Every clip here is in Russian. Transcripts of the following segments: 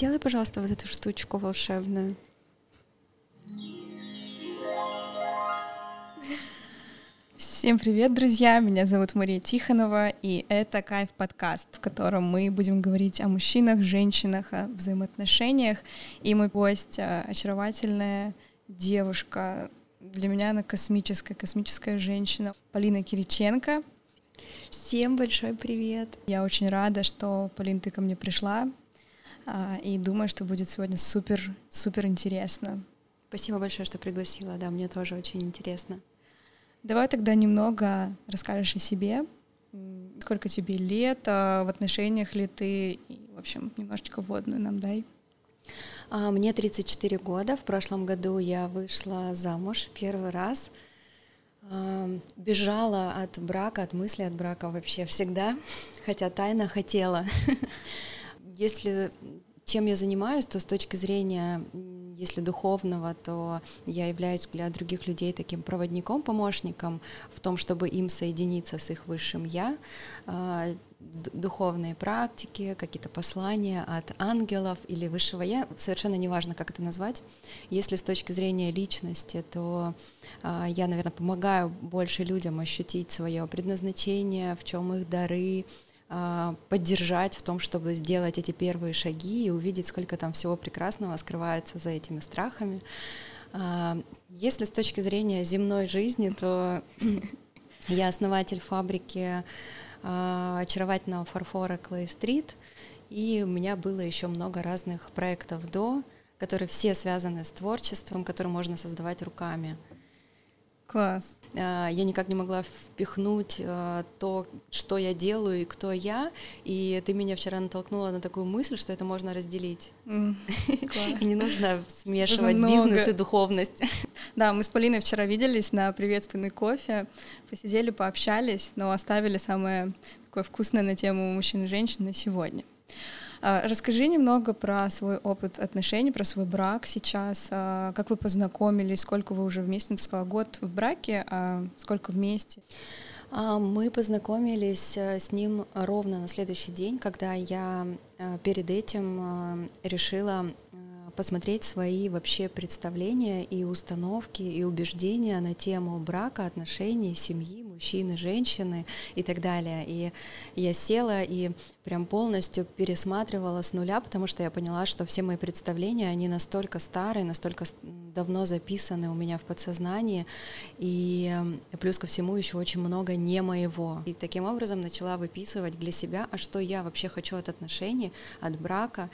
сделай, пожалуйста, вот эту штучку волшебную. Всем привет, друзья! Меня зовут Мария Тихонова, и это Кайф подкаст, в котором мы будем говорить о мужчинах, женщинах, о взаимоотношениях. И мой гость — очаровательная девушка, для меня она космическая, космическая женщина, Полина Кириченко. Всем большой привет! Я очень рада, что, Полин, ты ко мне пришла, и думаю, что будет сегодня супер, супер интересно. Спасибо большое, что пригласила, да, мне тоже очень интересно. Давай тогда немного расскажешь о себе, сколько тебе лет, а в отношениях ли ты, и, в общем, немножечко вводную нам дай. А, мне 34 года, в прошлом году я вышла замуж первый раз, а, бежала от брака, от мысли от брака вообще всегда, хотя тайно хотела. Если чем я занимаюсь, то с точки зрения, если духовного, то я являюсь для других людей таким проводником, помощником в том, чтобы им соединиться с их высшим я, а, духовные практики, какие-то послания от ангелов или высшего я, совершенно неважно, как это назвать. Если с точки зрения личности, то а, я, наверное, помогаю больше людям ощутить свое предназначение, в чем их дары, поддержать в том, чтобы сделать эти первые шаги и увидеть, сколько там всего прекрасного скрывается за этими страхами. А, если с точки зрения земной жизни, то я основатель фабрики а, очаровательного фарфора Clay Street, и у меня было еще много разных проектов до, которые все связаны с творчеством, которые можно создавать руками. Класс. А, я никак не могла впихнуть а, то, что я делаю и кто я. И ты меня вчера натолкнула на такую мысль, что это можно разделить. Mm, и не нужно смешивать бизнес и духовность. Да, мы с Полиной вчера виделись на приветственный кофе, посидели, пообщались, но оставили самое такое вкусное на тему мужчин и женщин на сегодня. А, расскажи немного про свой опыт отношений, про свой брак сейчас. А, как вы познакомились, сколько вы уже вместе? Ты сказала, год в браке, а сколько вместе? А, мы познакомились э, с ним ровно на следующий день, когда я э, перед этим э, решила посмотреть свои вообще представления и установки и убеждения на тему брака, отношений, семьи, мужчины, женщины и так далее. И я села и прям полностью пересматривала с нуля, потому что я поняла, что все мои представления, они настолько старые, настолько давно записаны у меня в подсознании, и плюс ко всему еще очень много не моего. И таким образом начала выписывать для себя, а что я вообще хочу от отношений, от брака.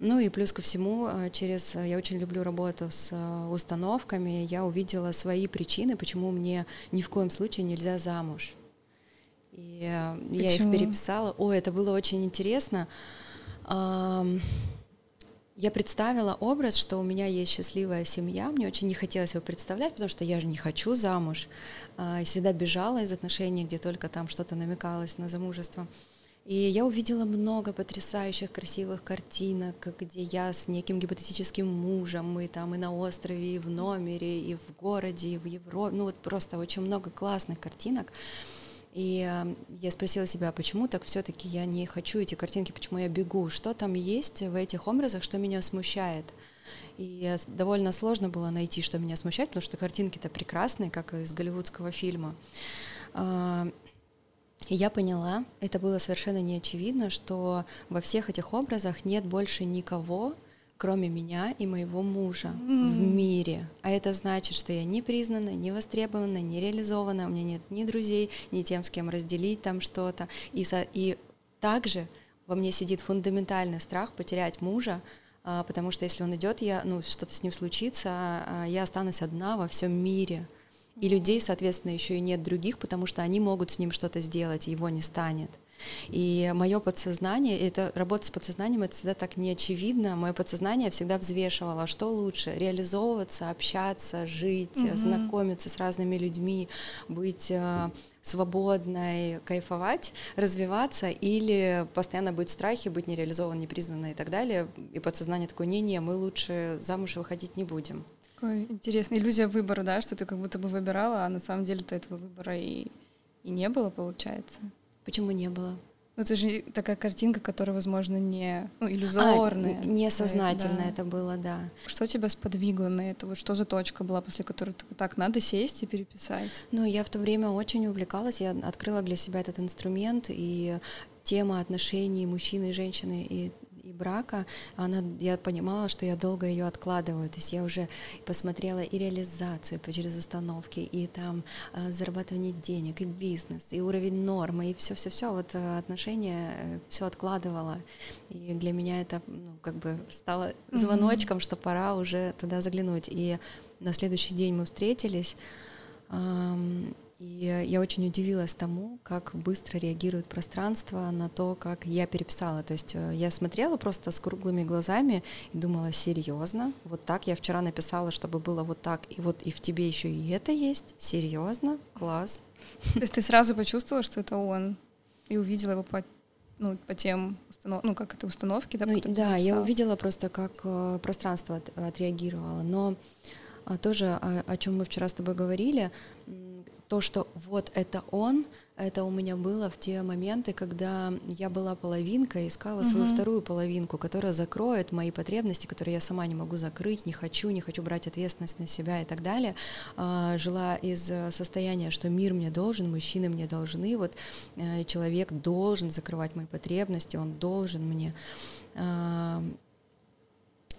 Ну и плюс ко всему, э, через э, я очень люблю работу с э, установками, я увидела свои причины, почему мне ни в коем случае нельзя замуж. И почему? я их переписала. О, это было очень интересно. Я представила образ, что у меня есть счастливая семья. Мне очень не хотелось его представлять, потому что я же не хочу замуж. А, всегда бежала из отношений, где только там что-то намекалось на замужество. И я увидела много потрясающих, красивых картинок, где я с неким гипотетическим мужем, мы там и на острове, и в номере, и в городе, и в Европе, ну вот просто очень много классных картинок. И э, я спросила себя, а почему так все-таки я не хочу эти картинки, почему я бегу, что там есть в этих образах, что меня смущает. И довольно сложно было найти, что меня смущает, потому что картинки-то прекрасные, как из голливудского фильма. А, и я поняла, это было совершенно не очевидно, что во всех этих образах нет больше никого, кроме меня и моего мужа mm. в мире. А это значит, что я не признана, не востребована, не реализована, у меня нет ни друзей, ни тем, с кем разделить там что-то. И, со, и также во мне сидит фундаментальный страх потерять мужа, а, потому что если он идет, я, ну, что-то с ним случится, а, я останусь одна во всем мире. И людей, соответственно, еще и нет других, потому что они могут с ним что-то сделать, и его не станет. И мое подсознание, это работа с подсознанием, это всегда так неочевидно. Мое подсознание всегда взвешивало, что лучше: реализовываться, общаться, жить, mm-hmm. знакомиться с разными людьми, быть э, свободной, кайфовать, развиваться, или постоянно быть в страхе, быть нереализован, непризнанной и так далее. И подсознание такое: не-не, мы лучше замуж выходить не будем. Такой интересная иллюзия выбора, да, что ты как будто бы выбирала, а на самом деле-то этого выбора и, и не было, получается. Почему не было? Ну, это же такая картинка, которая, возможно, не ну, иллюзорная. А, несознательно это, да. это было, да. Что тебя сподвигло на это? Вот что за точка была, после которой ты так, надо сесть и переписать? Ну, я в то время очень увлекалась, я открыла для себя этот инструмент, и тема отношений мужчины и женщины и брака, она, я понимала, что я долго ее откладываю. То есть я уже посмотрела и реализацию через установки, и там э, зарабатывание денег, и бизнес, и уровень нормы, и все-все-все. Вот э, отношения э, все откладывала. И для меня это ну, как бы стало звоночком, mm-hmm. что пора уже туда заглянуть. И на следующий день мы встретились. И я очень удивилась тому, как быстро реагирует пространство на то, как я переписала. То есть э, я смотрела просто с круглыми глазами и думала, серьезно, вот так я вчера написала, чтобы было вот так, и вот и в тебе еще и это есть, серьезно, класс. То есть ты сразу почувствовала, что это он, и увидела его по ну, по тем установ... ну, как это установки, да? Ну, да, я увидела просто, как э, пространство от, отреагировало. Но а, тоже, о, о чем мы вчера с тобой говорили, то, что вот это он, это у меня было в те моменты, когда я была половинкой, искала свою uh-huh. вторую половинку, которая закроет мои потребности, которые я сама не могу закрыть, не хочу, не хочу брать ответственность на себя и так далее. А, жила из состояния, что мир мне должен, мужчины мне должны, вот э, человек должен закрывать мои потребности, он должен мне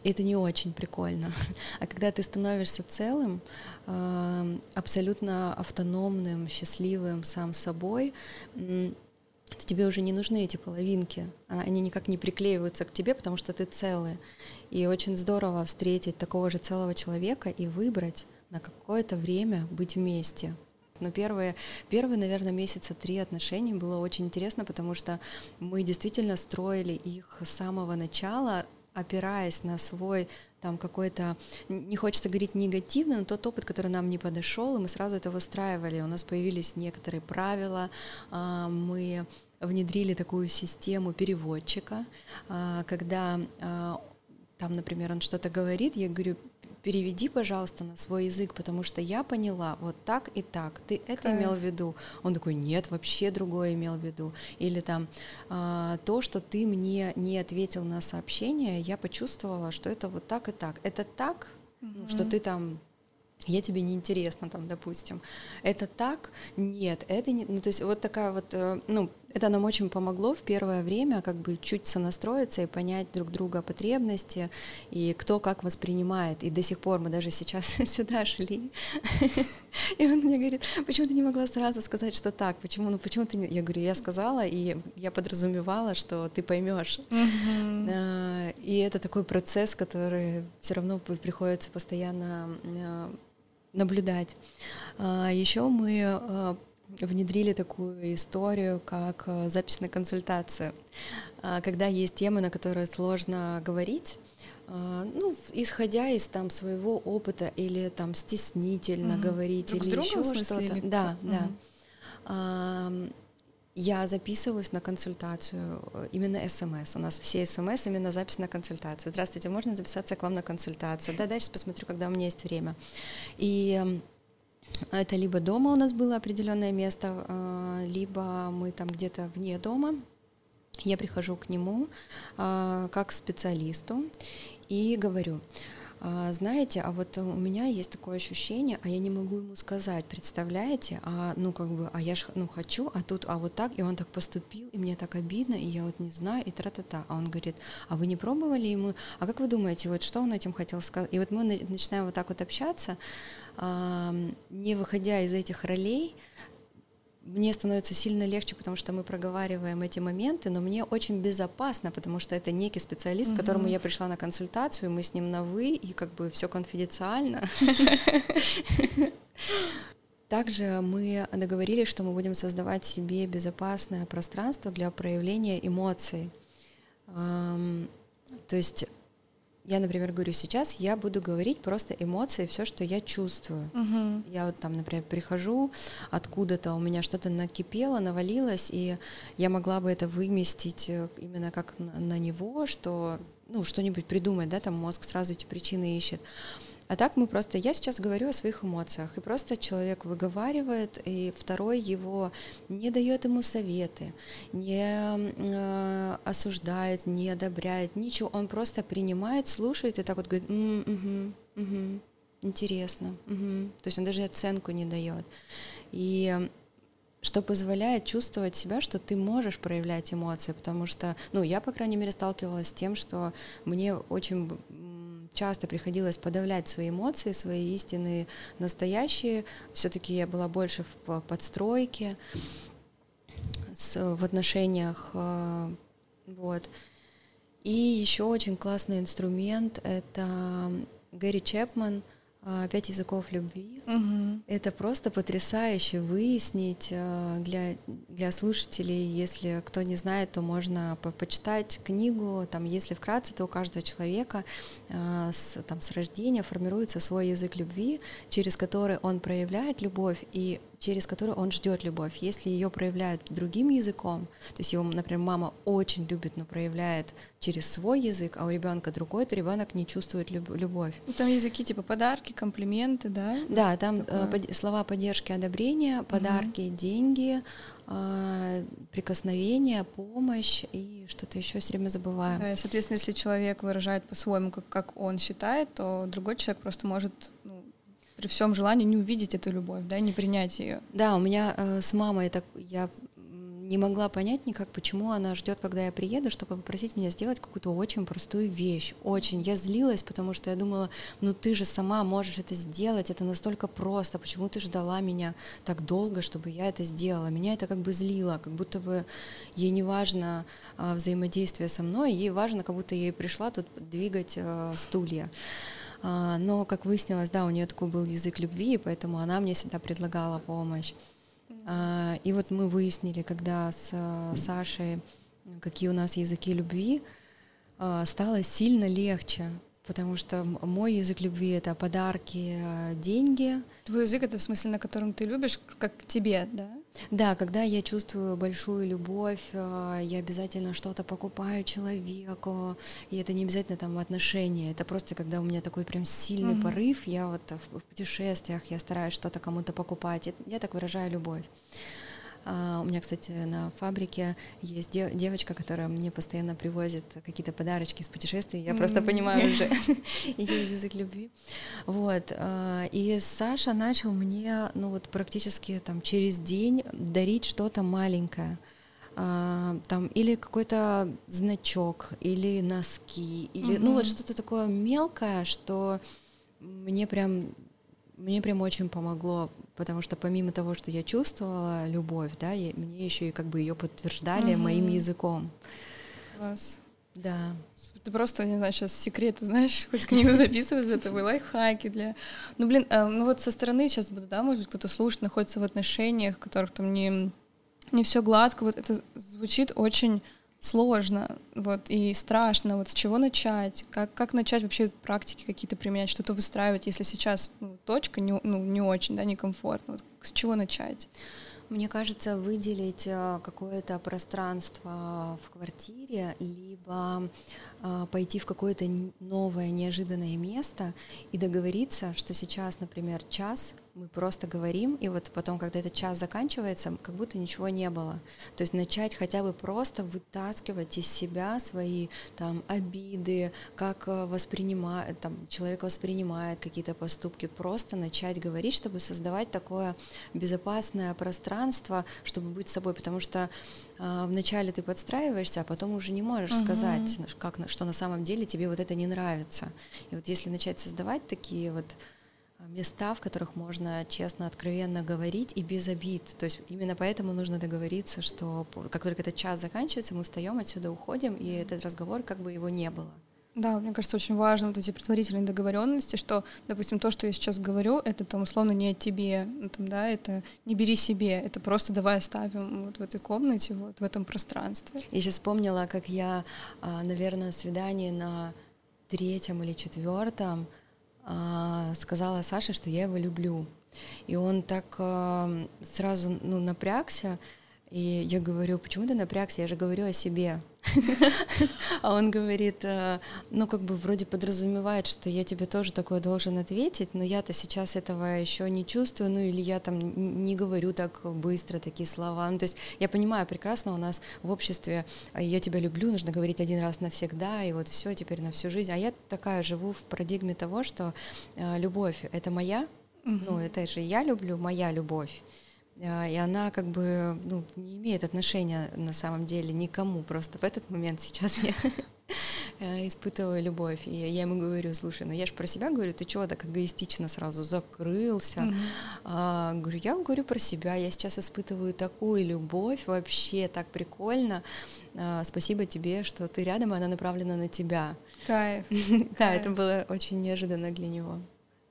это не очень прикольно. А когда ты становишься целым, э, абсолютно автономным, счастливым сам собой, то тебе уже не нужны эти половинки. А они никак не приклеиваются к тебе, потому что ты целый. И очень здорово встретить такого же целого человека и выбрать на какое-то время быть вместе. Но первые, первые, наверное, месяца три отношений было очень интересно, потому что мы действительно строили их с самого начала опираясь на свой там какой-то, не хочется говорить негативный, но тот опыт, который нам не подошел, и мы сразу это выстраивали. У нас появились некоторые правила, а, мы внедрили такую систему переводчика, а, когда а, там, например, он что-то говорит, я говорю, переведи, пожалуйста, на свой язык, потому что я поняла вот так и так. Ты это Кайф. имел в виду? Он такой, нет, вообще другое имел в виду. Или там а, то, что ты мне не ответил на сообщение, я почувствовала, что это вот так и так. Это так, mm-hmm. что ты там я тебе не интересна, там, допустим. Это так? Нет, это не... Ну, то есть вот такая вот, э, ну, это нам очень помогло в первое время как бы чуть сонастроиться и понять друг друга потребности и кто как воспринимает. И до сих пор мы даже сейчас сюда шли. И он мне говорит, почему ты не могла сразу сказать, что так? Почему? Ну почему ты не... Я говорю, я сказала, и я подразумевала, что ты поймешь. А, и это такой процесс, который все равно приходится постоянно а, наблюдать. А, Еще мы внедрили такую историю, как а, запись на консультацию. Когда есть темы, на которые сложно говорить, ну, исходя из там своего опыта или там стеснительно mm говорить Друг или еще что-то. Или... Да, mm да. Я записываюсь на консультацию, э, именно СМС. У нас все СМС именно запись на консультацию. Здравствуйте, можно записаться к вам на консультацию? Да, дальше посмотрю, когда у меня есть время. И это либо дома у нас было определенное место, э, либо мы там где-то вне дома. Я прихожу к нему э, как к специалисту и говорю, знаете, а вот у меня есть такое ощущение, а я не могу ему сказать, представляете, а ну как бы, а я ж ну хочу, а тут, а вот так, и он так поступил, и мне так обидно, и я вот не знаю, и тра-та-та. А он говорит, а вы не пробовали ему, а как вы думаете, вот что он этим хотел сказать? И вот мы начинаем вот так вот общаться, не выходя из этих ролей, мне становится сильно легче, потому что мы проговариваем эти моменты, но мне очень безопасно, потому что это некий специалист, mm-hmm. к которому я пришла на консультацию, мы с ним на вы, и как бы все конфиденциально. Также мы договорились, что мы будем создавать себе безопасное пространство для проявления эмоций. То есть я, например, говорю сейчас, я буду говорить просто эмоции, все, что я чувствую. Uh-huh. Я вот там, например, прихожу откуда-то, у меня что-то накипело, навалилось, и я могла бы это выместить э, именно как на, на него, что, ну, что-нибудь придумать, да, там мозг сразу эти причины ищет. А так мы просто, я сейчас говорю о своих эмоциях, и просто человек выговаривает, и второй его не дает ему советы, не э, осуждает, не одобряет, ничего, он просто принимает, слушает и так вот говорит, угу, угу, интересно, угу. то есть он даже оценку не дает. И что позволяет чувствовать себя, что ты можешь проявлять эмоции, потому что, ну, я, по крайней мере, сталкивалась с тем, что мне очень часто приходилось подавлять свои эмоции, свои истинные, настоящие. Все-таки я была больше в подстройке, с, в отношениях, э, вот. И еще очень классный инструмент — это Гэри Чепман — пять языков любви. Угу. Это просто потрясающе выяснить э, для, для слушателей. Если кто не знает, то можно по почитать книгу. Там, если вкратце, то у каждого человека э, с, там, с рождения формируется свой язык любви, через который он проявляет любовь и через который он ждет любовь. Если ее проявляют другим языком, то есть его, например, мама очень любит, но проявляет через свой язык, а у ребенка другой, то ребенок не чувствует любовь. Ну, там языки типа подарки, комплименты, да? Да, там э, под, слова поддержки, одобрения, подарки, угу. деньги, э, прикосновения, помощь и что-то еще все время забываю. Да, и, соответственно, если человек выражает по-своему, как, как он считает, то другой человек просто может при всем желании не увидеть эту любовь, да, не принять ее. Да, у меня э, с мамой так я не могла понять никак, почему она ждет, когда я приеду, чтобы попросить меня сделать какую-то очень простую вещь. Очень. Я злилась, потому что я думала, ну ты же сама можешь это сделать, это настолько просто, почему ты ждала меня так долго, чтобы я это сделала. Меня это как бы злило, как будто бы ей не важно а, взаимодействие со мной, ей важно, как будто я ей пришла тут двигать а, стулья. А, но, как выяснилось, да, у нее такой был язык любви, и поэтому она мне всегда предлагала помощь. А, и вот мы выяснили, когда с Сашей, какие у нас языки любви, а, стало сильно легче, потому что мой язык любви — это подарки, деньги. Твой язык — это в смысле, на котором ты любишь, как тебе, да? Да, когда я чувствую большую любовь, э, я обязательно что-то покупаю человеку, и это не обязательно там отношения, это просто когда у меня такой прям сильный mm-hmm. порыв, я вот в путешествиях, я стараюсь что-то кому-то покупать, я так выражаю любовь. А, у меня, кстати, на фабрике есть девочка, которая мне постоянно привозит какие-то подарочки из путешествий. Я просто понимаю уже ее язык любви. Вот. А, и Саша начал мне, ну вот практически там через день дарить что-то маленькое. Uh, там или какой-то значок, или носки, или mm-hmm. ну вот что-то такое мелкое, что мне прям мне прям очень помогло, потому что помимо того, что я чувствовала любовь, да, я, мне еще и как бы ее подтверждали угу. моим языком. Класс. Да. Ты просто, не знаю, сейчас секреты, знаешь, хоть книгу записывать за тобой, лайфхаки для... Ну, блин, э, ну вот со стороны сейчас буду, да, может быть, кто-то слушает, находится в отношениях, в которых там не, не все гладко, вот это звучит очень сложно, вот, и страшно, вот с чего начать, как, как начать вообще практики какие-то применять, что-то выстраивать, если сейчас ну, точка не, ну, не очень, да, некомфортно, вот, с чего начать? Мне кажется, выделить э, какое-то пространство в квартире, либо э, пойти в какое-то новое, неожиданное место и договориться, что сейчас, например, час мы просто говорим, и вот потом, когда этот час заканчивается, как будто ничего не было. То есть начать хотя бы просто вытаскивать из себя свои там обиды, как э, воспринимает, там, человек воспринимает какие-то поступки, просто начать говорить, чтобы создавать такое безопасное пространство, чтобы быть собой, потому что э, вначале ты подстраиваешься, а потом уже не можешь uh-huh. сказать, как, что на самом деле тебе вот это не нравится. И вот если начать создавать такие вот места, в которых можно честно, откровенно говорить и без обид. То есть именно поэтому нужно договориться, что как только этот час заканчивается, мы встаем отсюда, уходим, и этот разговор как бы его не было. Да, мне кажется, очень важно вот эти предварительные договоренности, что, допустим, то, что я сейчас говорю, это там условно не о тебе, ну, там, да, это не бери себе, это просто давай оставим вот в этой комнате, вот в этом пространстве. Я сейчас вспомнила, как я, а, наверное, свидание на третьем или четвертом а, сказала Саше, что я его люблю. И он так а, сразу ну, напрягся, И я говорю, почему ты напрягся? Я же говорю о себе. А он говорит, «Э, ну как бы вроде подразумевает, что я тебе тоже такое должен ответить, но я-то сейчас этого еще не чувствую, ну или я там не говорю так быстро такие слова. Ну то есть я понимаю прекрасно, у нас в обществе «А я тебя люблю, нужно говорить один раз навсегда, и вот все теперь на всю жизнь. А я такая живу в парадигме того, что э, любовь — это моя, ну это же я люблю, моя любовь. А, и она как бы ну, не имеет отношения на самом деле никому. Просто в этот момент сейчас я э, испытываю любовь. И я ему говорю, слушай, ну я же про себя говорю, ты чего так эгоистично сразу закрылся? Mm-hmm. А, говорю, я говорю про себя, я сейчас испытываю такую любовь, вообще так прикольно. А, спасибо тебе, что ты рядом, и она направлена на тебя. Кайф. Да, это было очень неожиданно для него.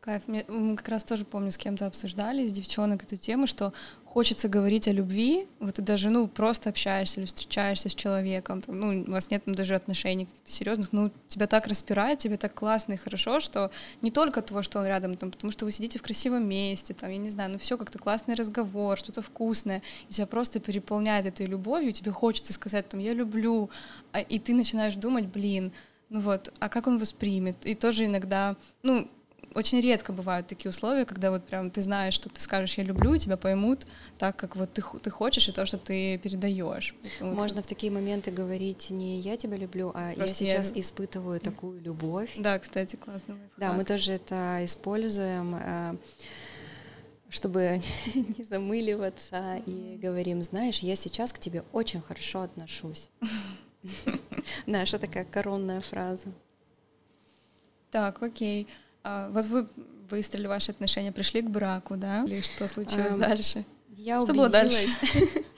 Кайф. Мы как раз тоже помню, с кем-то обсуждали, с девчонок эту тему, что хочется говорить о любви, вот ты даже, ну, просто общаешься или встречаешься с человеком, там, ну, у вас нет ну, даже отношений каких-то серьезных, ну, тебя так распирает, тебе так классно и хорошо, что не только того, что он рядом, там, потому что вы сидите в красивом месте, там, я не знаю, ну, все как-то классный разговор, что-то вкусное, и тебя просто переполняет этой любовью, тебе хочется сказать, там, я люблю, а, и ты начинаешь думать, блин, ну вот, а как он воспримет? И тоже иногда, ну, очень редко бывают такие условия, когда вот прям ты знаешь, что ты скажешь «я люблю», тебя поймут так, как вот ты, ты хочешь, и то, что ты передаешь. Можно вот. в такие моменты говорить не «я тебя люблю», а Просто «я сейчас я... испытываю такую любовь». Да, кстати, классно. Да, мы тоже это используем э, чтобы не замыливаться и говорим, знаешь, я сейчас к тебе очень хорошо отношусь. Наша такая коронная фраза. Так, окей. А, вот вы выстроили ваши отношения, пришли к браку, да? Или что случилось эм, дальше? Я что убедилась. было дальше?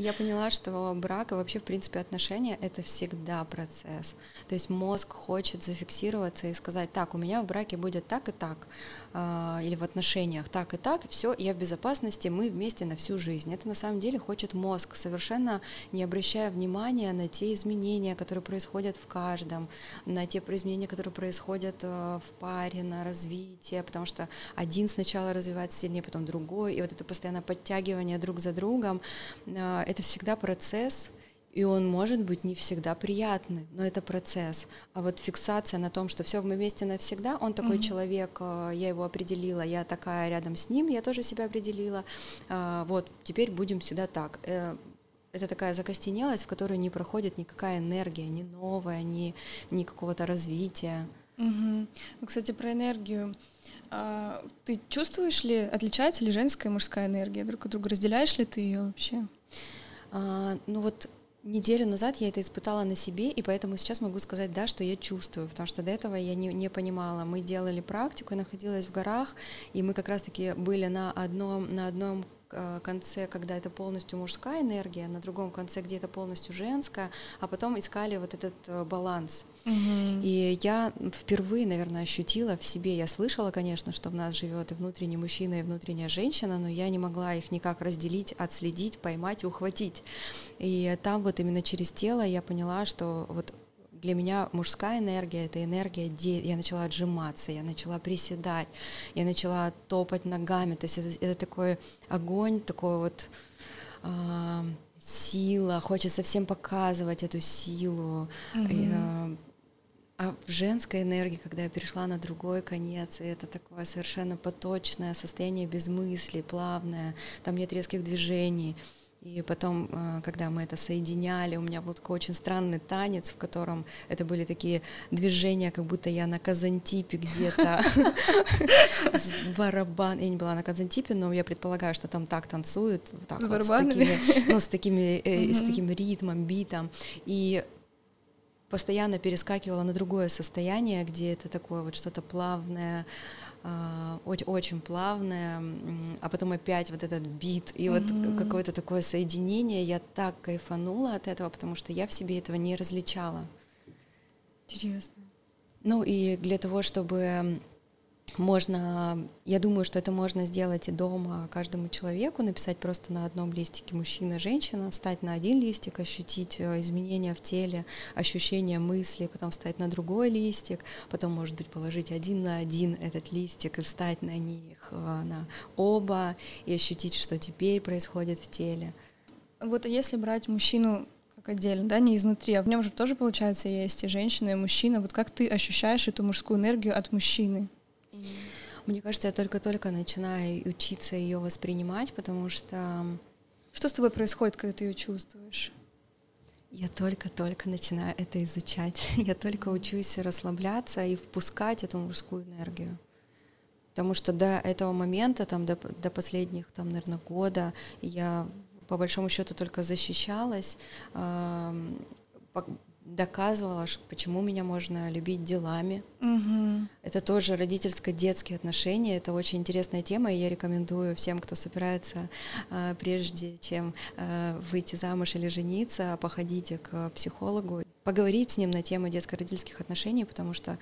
Я поняла, что брак и вообще, в принципе, отношения — это всегда процесс. То есть мозг хочет зафиксироваться и сказать, так, у меня в браке будет так и так, э, или в отношениях так и так, все, я в безопасности, мы вместе на всю жизнь. Это на самом деле хочет мозг, совершенно не обращая внимания на те изменения, которые происходят в каждом, на те изменения, которые происходят э, в паре, на развитие, потому что один сначала развивается сильнее, потом другой, и вот это постоянно подтягивание друг за другом, э, это всегда процесс, и он может быть не всегда приятный, но это процесс. А вот фиксация на том, что все мы вместе навсегда, он такой mm-hmm. человек, э, я его определила, я такая рядом с ним, я тоже себя определила. А, вот теперь будем сюда так. Э, это такая закостенелость, в которую не проходит никакая энергия, ни новая, ни, ни какого-то развития. Угу. Кстати, про энергию. А, ты чувствуешь ли, отличается ли женская и мужская энергия друг от друга? Разделяешь ли ты ее вообще? А, ну вот неделю назад я это испытала на себе, и поэтому сейчас могу сказать, да, что я чувствую, потому что до этого я не, не понимала. Мы делали практику, я находилась в горах, и мы как раз-таки были на одном, на одном конце, когда это полностью мужская энергия, на другом конце, где это полностью женская, а потом искали вот этот э, баланс. Mm-hmm. И я впервые, наверное, ощутила в себе, я слышала, конечно, что в нас живет и внутренний мужчина, и внутренняя женщина, но я не могла их никак разделить, отследить, поймать, ухватить. И там вот именно через тело я поняла, что вот для меня мужская энергия — это энергия, где я начала отжиматься, я начала приседать, я начала топать ногами, то есть это, это такой огонь, такой вот э, сила, хочется всем показывать эту силу. Mm-hmm. А в женской энергии, когда я перешла на другой конец, и это такое совершенно поточное состояние без мысли, плавное, там нет резких движений — и потом, э, когда мы это соединяли, у меня был такой очень странный танец, в котором это были такие движения, как будто я на Казантипе где-то с барабан. Я не была на Казантипе, но я предполагаю, что там так танцуют, так с вот, с такими, ну, с такими, э, с таким ритмом, битом. И постоянно перескакивала на другое состояние, где это такое вот что-то плавное, очень, очень плавное, а потом опять вот этот бит и mm-hmm. вот какое-то такое соединение. Я так кайфанула от этого, потому что я в себе этого не различала. Интересно. Ну и для того, чтобы можно, я думаю, что это можно сделать и дома каждому человеку, написать просто на одном листике мужчина, женщина, встать на один листик, ощутить э, изменения в теле, ощущения мысли, потом встать на другой листик, потом, может быть, положить один на один этот листик и встать на них, э, на оба, и ощутить, что теперь происходит в теле. Вот если брать мужчину как отдельно, да, не изнутри, а в нем же тоже, получается, есть и женщина, и мужчина. Вот как ты ощущаешь эту мужскую энергию от мужчины? Мне кажется, я только-только начинаю учиться ее воспринимать, потому что... Что с тобой происходит, когда ты ее чувствуешь? Я только-только начинаю это изучать. Я только учусь расслабляться и впускать эту мужскую энергию. Потому что до этого момента, там, до, до последних, там, наверное, года я по большому счету только защищалась, э, доказывала, почему меня можно любить делами. Угу. Это тоже родительско-детские отношения. Это очень интересная тема, и я рекомендую всем, кто собирается, э, прежде чем э, выйти замуж или жениться, походите к психологу, поговорить с ним на тему детско-родительских отношений, потому что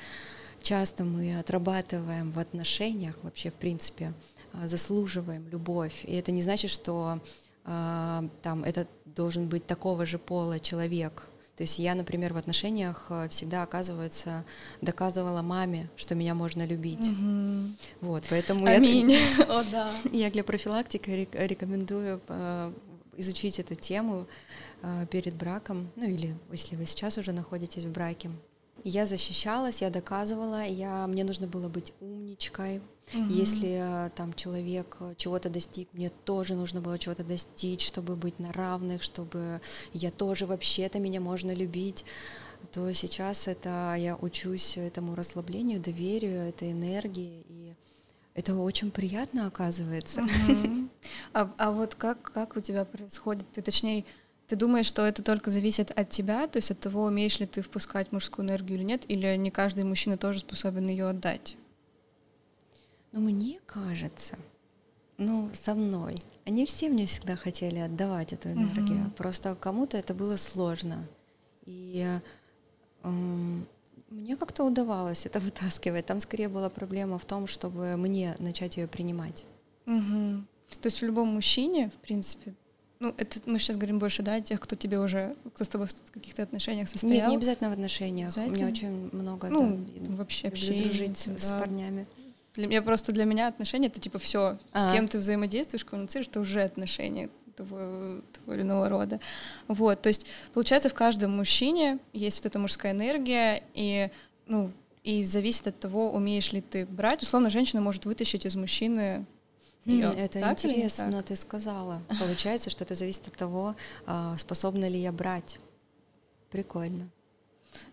часто мы отрабатываем в отношениях вообще, в принципе, э, заслуживаем любовь. И это не значит, что там это должен быть такого же пола человек, то есть я, например, в отношениях э, всегда, оказывается, доказывала маме, что меня можно любить. Угу. Вот, поэтому Аминь. Я, О, да. я для профилактики рекомендую э, изучить эту тему э, перед браком, ну или если вы сейчас уже находитесь в браке. Я защищалась, я доказывала, я, мне нужно было быть умничкой, Угу. Если э, там человек э, чего-то достиг, мне тоже нужно было чего-то достичь, чтобы быть на равных, чтобы я тоже вообще-то меня можно любить, то сейчас это я учусь этому расслаблению, доверию, этой энергии, и это очень приятно оказывается. Угу. А, а вот как, как у тебя происходит? Ты точнее ты думаешь, что это только зависит от тебя, то есть от того, умеешь ли ты впускать мужскую энергию или нет, или не каждый мужчина тоже способен ее отдать? Но мне кажется, ну, со мной, они все мне всегда хотели отдавать эту энергию. Угу. Просто кому-то это было сложно. И мне как-то удавалось это вытаскивать. Там скорее была проблема в том, чтобы мне начать ее принимать. Угу. То есть в любом мужчине, в принципе, ну, это мы сейчас говорим больше, да, тех, кто тебе уже, кто с тобой в каких-то отношениях состоял. Нет, не обязательно в отношениях. Обязательно? У меня очень много, ну, да, вообще общения, дружить да. с парнями. Для меня просто для меня отношения это типа все, а с кем ты взаимодействуешь, коммуницируешь, это уже отношения того, того или иного рода. Вот, то есть получается в каждом мужчине есть вот эта мужская энергия, и ну и зависит от того, умеешь ли ты брать. Условно, женщина может вытащить из мужчины ее. Это так интересно, ты сказала. Получается, что это зависит от того, а, способна ли я брать. Прикольно.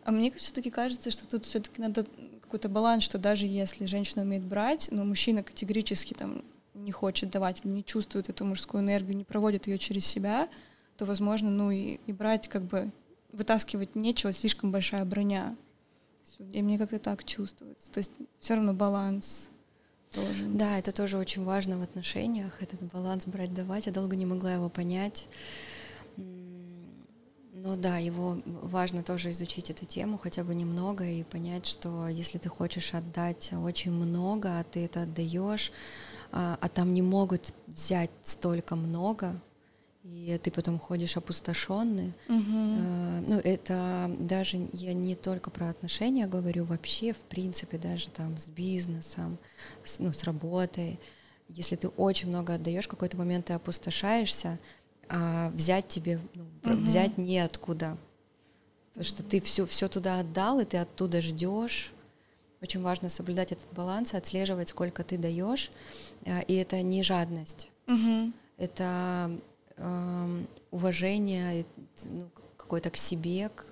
А мне все-таки кажется, что тут все-таки надо какой-то баланс, что даже если женщина умеет брать, но мужчина категорически там не хочет давать, не чувствует эту мужскую энергию, не проводит ее через себя, то, возможно, ну и, и брать как бы вытаскивать нечего, слишком большая броня. И мне как-то так чувствуется. То есть все равно баланс тоже. Да, это тоже очень важно в отношениях, этот баланс брать-давать. Я долго не могла его понять. Ну да, его важно тоже изучить эту тему хотя бы немного и понять, что если ты хочешь отдать очень много, а ты это отдаешь, а, а там не могут взять столько много, и ты потом ходишь опустошенный. Угу. Uh, ну, это даже я не только про отношения говорю, вообще, в принципе, даже там с бизнесом, с, ну, с работой. Если ты очень много отдаешь, в какой-то момент ты опустошаешься, а взять тебе, ну, угу. взять неоткуда. Потому что ты все, все туда отдал, и ты оттуда ждешь. Очень важно соблюдать этот баланс, отслеживать, сколько ты даешь. А, и это не жадность. Угу. Это э, уважение ну, какое-то к себе, к,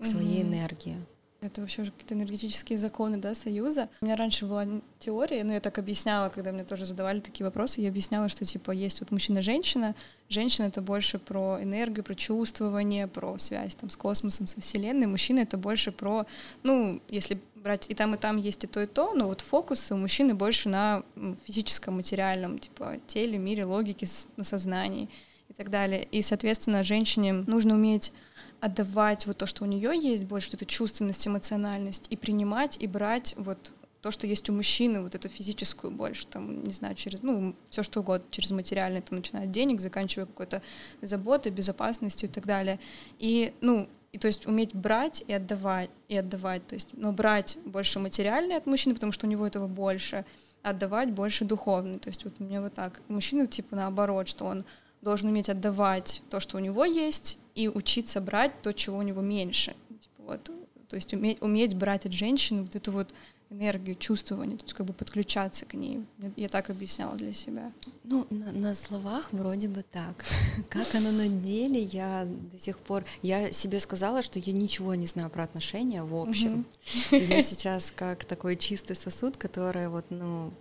к своей угу. энергии. Это вообще уже какие-то энергетические законы, да, Союза. У меня раньше была теория, но я так объясняла, когда мне тоже задавали такие вопросы, я объясняла, что типа есть вот мужчина-женщина, женщина — это больше про энергию, про чувствование, про связь там с космосом, со Вселенной, мужчина — это больше про, ну, если брать и там, и там есть и то, и то, но вот фокусы у мужчины больше на физическом, материальном, типа теле, мире, логике, на сознании и так далее. И, соответственно, женщине нужно уметь отдавать вот то, что у нее есть, больше эту чувственность, эмоциональность, и принимать, и брать вот то, что есть у мужчины, вот эту физическую больше, там, не знаю, через, ну, все что угодно, через материальное, там, начиная от денег, заканчивая какой-то заботой, безопасностью и так далее. И, ну, и то есть уметь брать и отдавать, и отдавать, то есть, но брать больше материальное от мужчины, потому что у него этого больше, отдавать больше духовный, то есть вот у меня вот так. Мужчина, типа, наоборот, что он должен уметь отдавать то, что у него есть, и учиться брать то, чего у него меньше. Типа вот, то есть уметь, уметь брать от женщины вот эту вот энергию, чувствование, то есть как бы подключаться к ней. Я так объясняла для себя. Ну, на, на словах вроде бы так. Как оно на деле, я до сих пор... Я себе сказала, что я ничего не знаю про отношения в общем. И я сейчас как такой чистый сосуд, который вот, ну,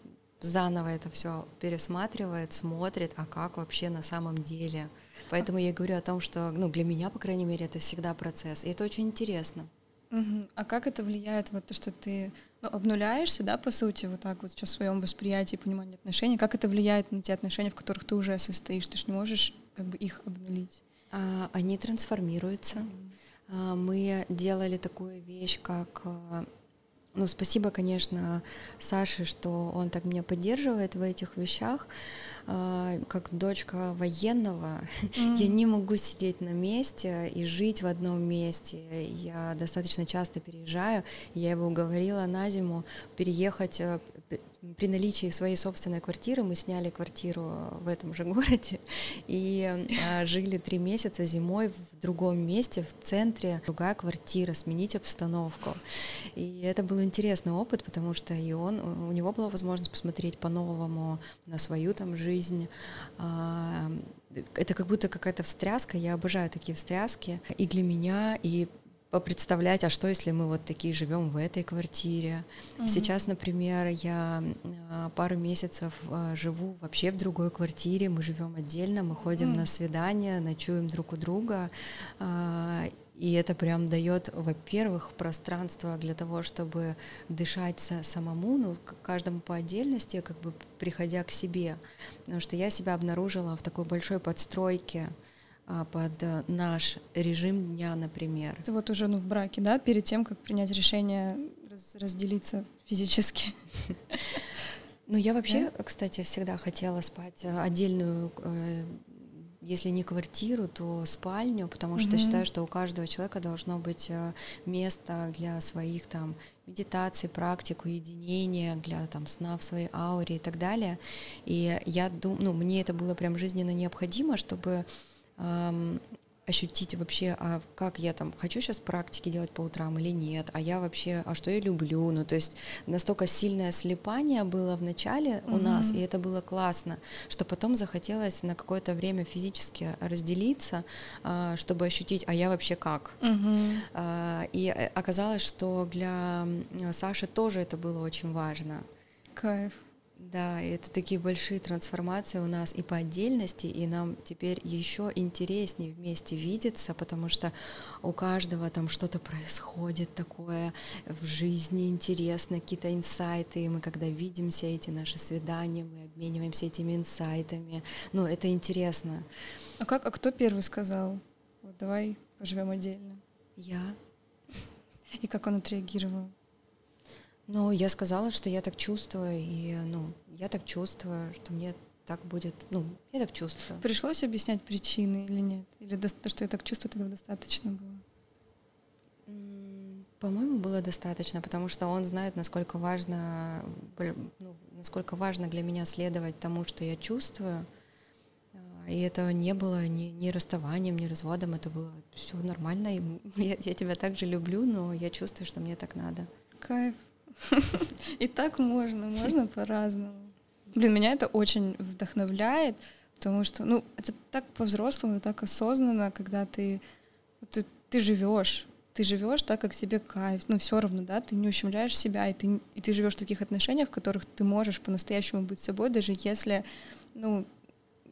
заново это все пересматривает, смотрит, а как вообще на самом деле. Поэтому я говорю о том, что, ну, для меня, по крайней мере, это всегда процесс, и это очень интересно. Угу. А как это влияет, вот то, что ты ну, обнуляешься, да, по сути, вот так вот сейчас в своем восприятии, понимании отношений, как это влияет на те отношения, в которых ты уже состоишь? Ты же не можешь как бы их обнулить. А, они трансформируются. Mm-hmm. Мы делали такую вещь, как а, ну, спасибо, конечно, Саше, что он так меня поддерживает в этих вещах. А, как дочка военного, mm-hmm. я не могу сидеть на месте и жить в одном месте. Я достаточно часто переезжаю. Я его уговорила на зиму переехать э, при наличии своей собственной квартиры мы сняли квартиру в этом же городе и а, жили три месяца зимой в другом месте, в центре, другая квартира, сменить обстановку. И это был интересный опыт, потому что и он, у него была возможность посмотреть по-новому на свою там жизнь. А, это как будто какая-то встряска, я обожаю такие встряски и для меня, и представлять, а что, если мы вот такие живем в этой квартире. Mm-hmm. Сейчас, например, я а, пару месяцев а, живу вообще в другой квартире, мы живем отдельно, мы ходим mm-hmm. на свидания, ночуем друг у друга. А, и это прям дает, во-первых, пространство для того, чтобы дышать самому, ну, каждому по отдельности, как бы приходя к себе. Потому что я себя обнаружила в такой большой подстройке под э, наш режим дня, например. Ты вот уже ну, в браке, да, перед тем, как принять решение раз, разделиться физически? Ну, я вообще, кстати, всегда хотела спать э, отдельную, э, если не квартиру, то спальню, потому что считаю, что у каждого человека должно быть место для своих там медитаций, практик, уединения, для там сна в своей ауре и так далее. И я думаю, ну, мне это было прям жизненно необходимо, чтобы ощутить вообще, а как я там хочу сейчас практики делать по утрам или нет, а я вообще, а что я люблю, ну то есть настолько сильное слепание было в начале mm-hmm. у нас, и это было классно, что потом захотелось на какое-то время физически разделиться, а, чтобы ощутить, а я вообще как. Mm-hmm. И э, оказалось, что для Саши тоже это было очень важно. Кайф. Да, это такие большие трансформации у нас и по отдельности, и нам теперь еще интереснее вместе видеться, потому что у каждого там что-то происходит такое в жизни интересно, какие-то инсайты, и мы когда видимся, эти наши свидания, мы обмениваемся этими инсайтами, ну, это интересно. А как, а кто первый сказал, вот давай поживем отдельно? Я. И как он отреагировал? Ну, я сказала, что я так чувствую, и, ну, я так чувствую, что мне так будет, ну, я так чувствую. Пришлось объяснять причины или нет? Или то, что я так чувствую, этого достаточно было? По-моему, было достаточно, потому что он знает, насколько важно, ну, насколько важно для меня следовать тому, что я чувствую. А, и это не было ни, ни расставанием, ни разводом, это было все нормально. И я, я тебя также люблю, но я чувствую, что мне так надо. Кайф. И так можно, можно по-разному. Блин, меня это очень вдохновляет, потому что, ну, это так по-взрослому, так осознанно, когда ты, ты, ты живешь, ты живешь так, как тебе кайф, ну, все равно, да, ты не ущемляешь себя, и ты, и ты живешь в таких отношениях, в которых ты можешь по-настоящему быть собой, даже если, ну,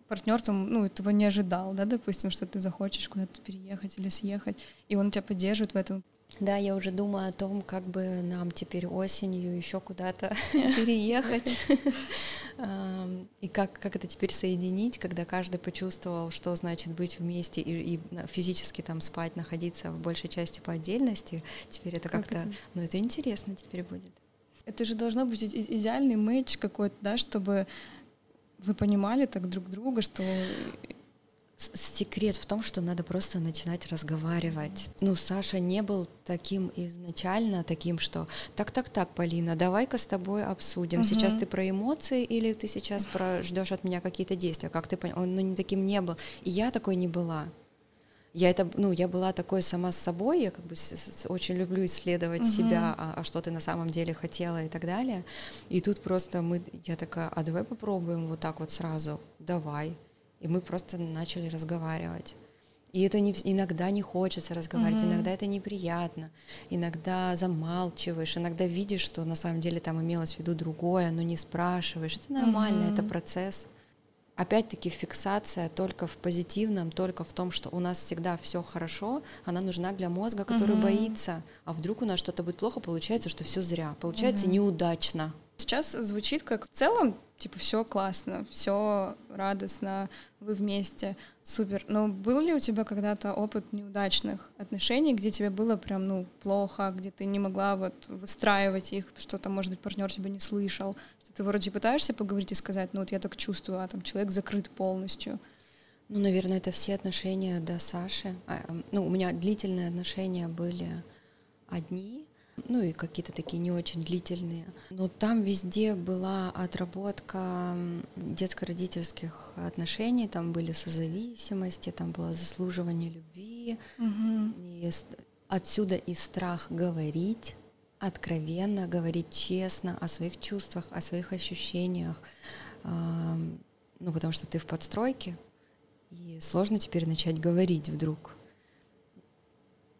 партнер там, ну, этого не ожидал, да, допустим, что ты захочешь куда-то переехать или съехать, и он тебя поддерживает в этом. Да, я уже думаю о том, как бы нам теперь осенью еще куда-то переехать. И как, как это теперь соединить, когда каждый почувствовал, что значит быть вместе и, и физически там спать, находиться в большей части по отдельности. Теперь это как-то... Это? Ну, это интересно теперь будет. Это же должно быть идеальный матч какой-то, да, чтобы вы понимали так друг друга, что секрет в том, что надо просто начинать разговаривать. Ну, Саша не был таким изначально, таким, что так, так, так, Полина, давай-ка с тобой обсудим. Угу. Сейчас ты про эмоции или ты сейчас про ждешь от меня какие-то действия? Как ты понял? Он ну, не таким не был. И я такой не была. Я это, ну, я была такой сама с собой, я как бы с, с, очень люблю исследовать uh себя, а, а что ты на самом деле хотела и так далее. И тут просто мы, я такая, а давай попробуем вот так вот сразу, давай. И мы просто начали разговаривать. И это не, иногда не хочется разговаривать, mm-hmm. иногда это неприятно, иногда замалчиваешь, иногда видишь, что на самом деле там имелось в виду другое, но не спрашиваешь. Это нормально, mm-hmm. это процесс. Опять-таки фиксация только в позитивном, только в том, что у нас всегда все хорошо, она нужна для мозга, который mm-hmm. боится. А вдруг у нас что-то будет плохо, получается, что все зря, получается mm-hmm. неудачно. Сейчас звучит как в целом, типа, все классно, все радостно, вы вместе, супер. Но был ли у тебя когда-то опыт неудачных отношений, где тебе было прям, ну, плохо, где ты не могла вот выстраивать их, что-то, может быть, партнер тебя не слышал, что ты вроде пытаешься поговорить и сказать, ну, вот я так чувствую, а там человек закрыт полностью. Ну, наверное, это все отношения до Саши. А, ну, у меня длительные отношения были одни, ну и какие-то такие не очень длительные. Но там везде была отработка детско-родительских отношений, там были созависимости, там было заслуживание любви. Угу. И отсюда и страх говорить откровенно, говорить честно о своих чувствах, о своих ощущениях. Ну, потому что ты в подстройке, и сложно теперь начать говорить вдруг.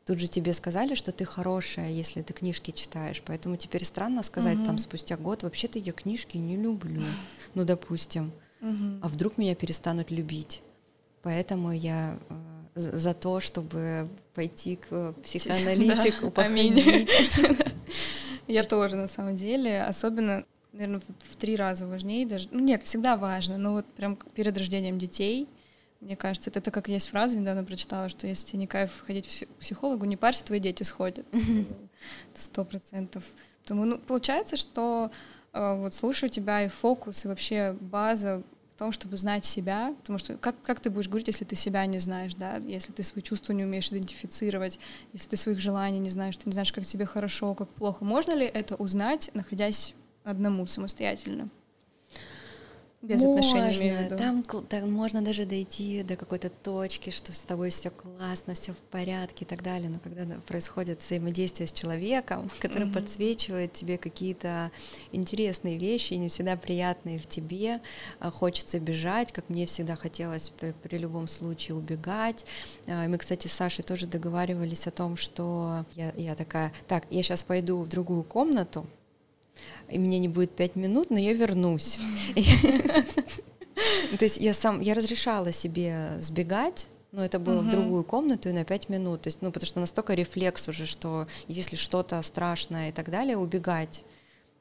Тут же тебе сказали, что ты хорошая, если ты книжки читаешь, поэтому теперь странно сказать угу. там спустя год, вообще-то я книжки не люблю, ну, допустим. Угу. А вдруг меня перестанут любить? Поэтому я э, за то, чтобы пойти к психоаналитику, походить. Я тоже, на самом деле, особенно, наверное, в три раза важнее даже. Ну, нет, всегда важно, но вот прям перед рождением детей — мне кажется, это, это как есть фраза, недавно прочитала, что если тебе не кайф ходить к психологу, не парься, твои дети сходят. Сто процентов. Поэтому, ну, получается, что э, вот слушаю тебя и фокус, и вообще база в том, чтобы знать себя, потому что как, как ты будешь говорить, если ты себя не знаешь, да, если ты свои чувства не умеешь идентифицировать, если ты своих желаний не знаешь, ты не знаешь, как тебе хорошо, как плохо. Можно ли это узнать, находясь одному самостоятельно? Без можно, отношений, виду. Там, там можно даже дойти до какой-то точки, что с тобой все классно, все в порядке и так далее. Но когда происходит взаимодействие с человеком, который mm-hmm. подсвечивает тебе какие-то интересные вещи, не всегда приятные в тебе, а хочется бежать, как мне всегда хотелось при, при любом случае убегать. А, мы, кстати, с Сашей тоже договаривались о том, что я, я такая, так, я сейчас пойду в другую комнату, и меня не будет пять минут, но я вернусь. То есть я сам, я разрешала себе сбегать, но это было в другую комнату и на пять минут. То есть, ну, потому что настолько рефлекс уже, что если что-то страшное и так далее, убегать.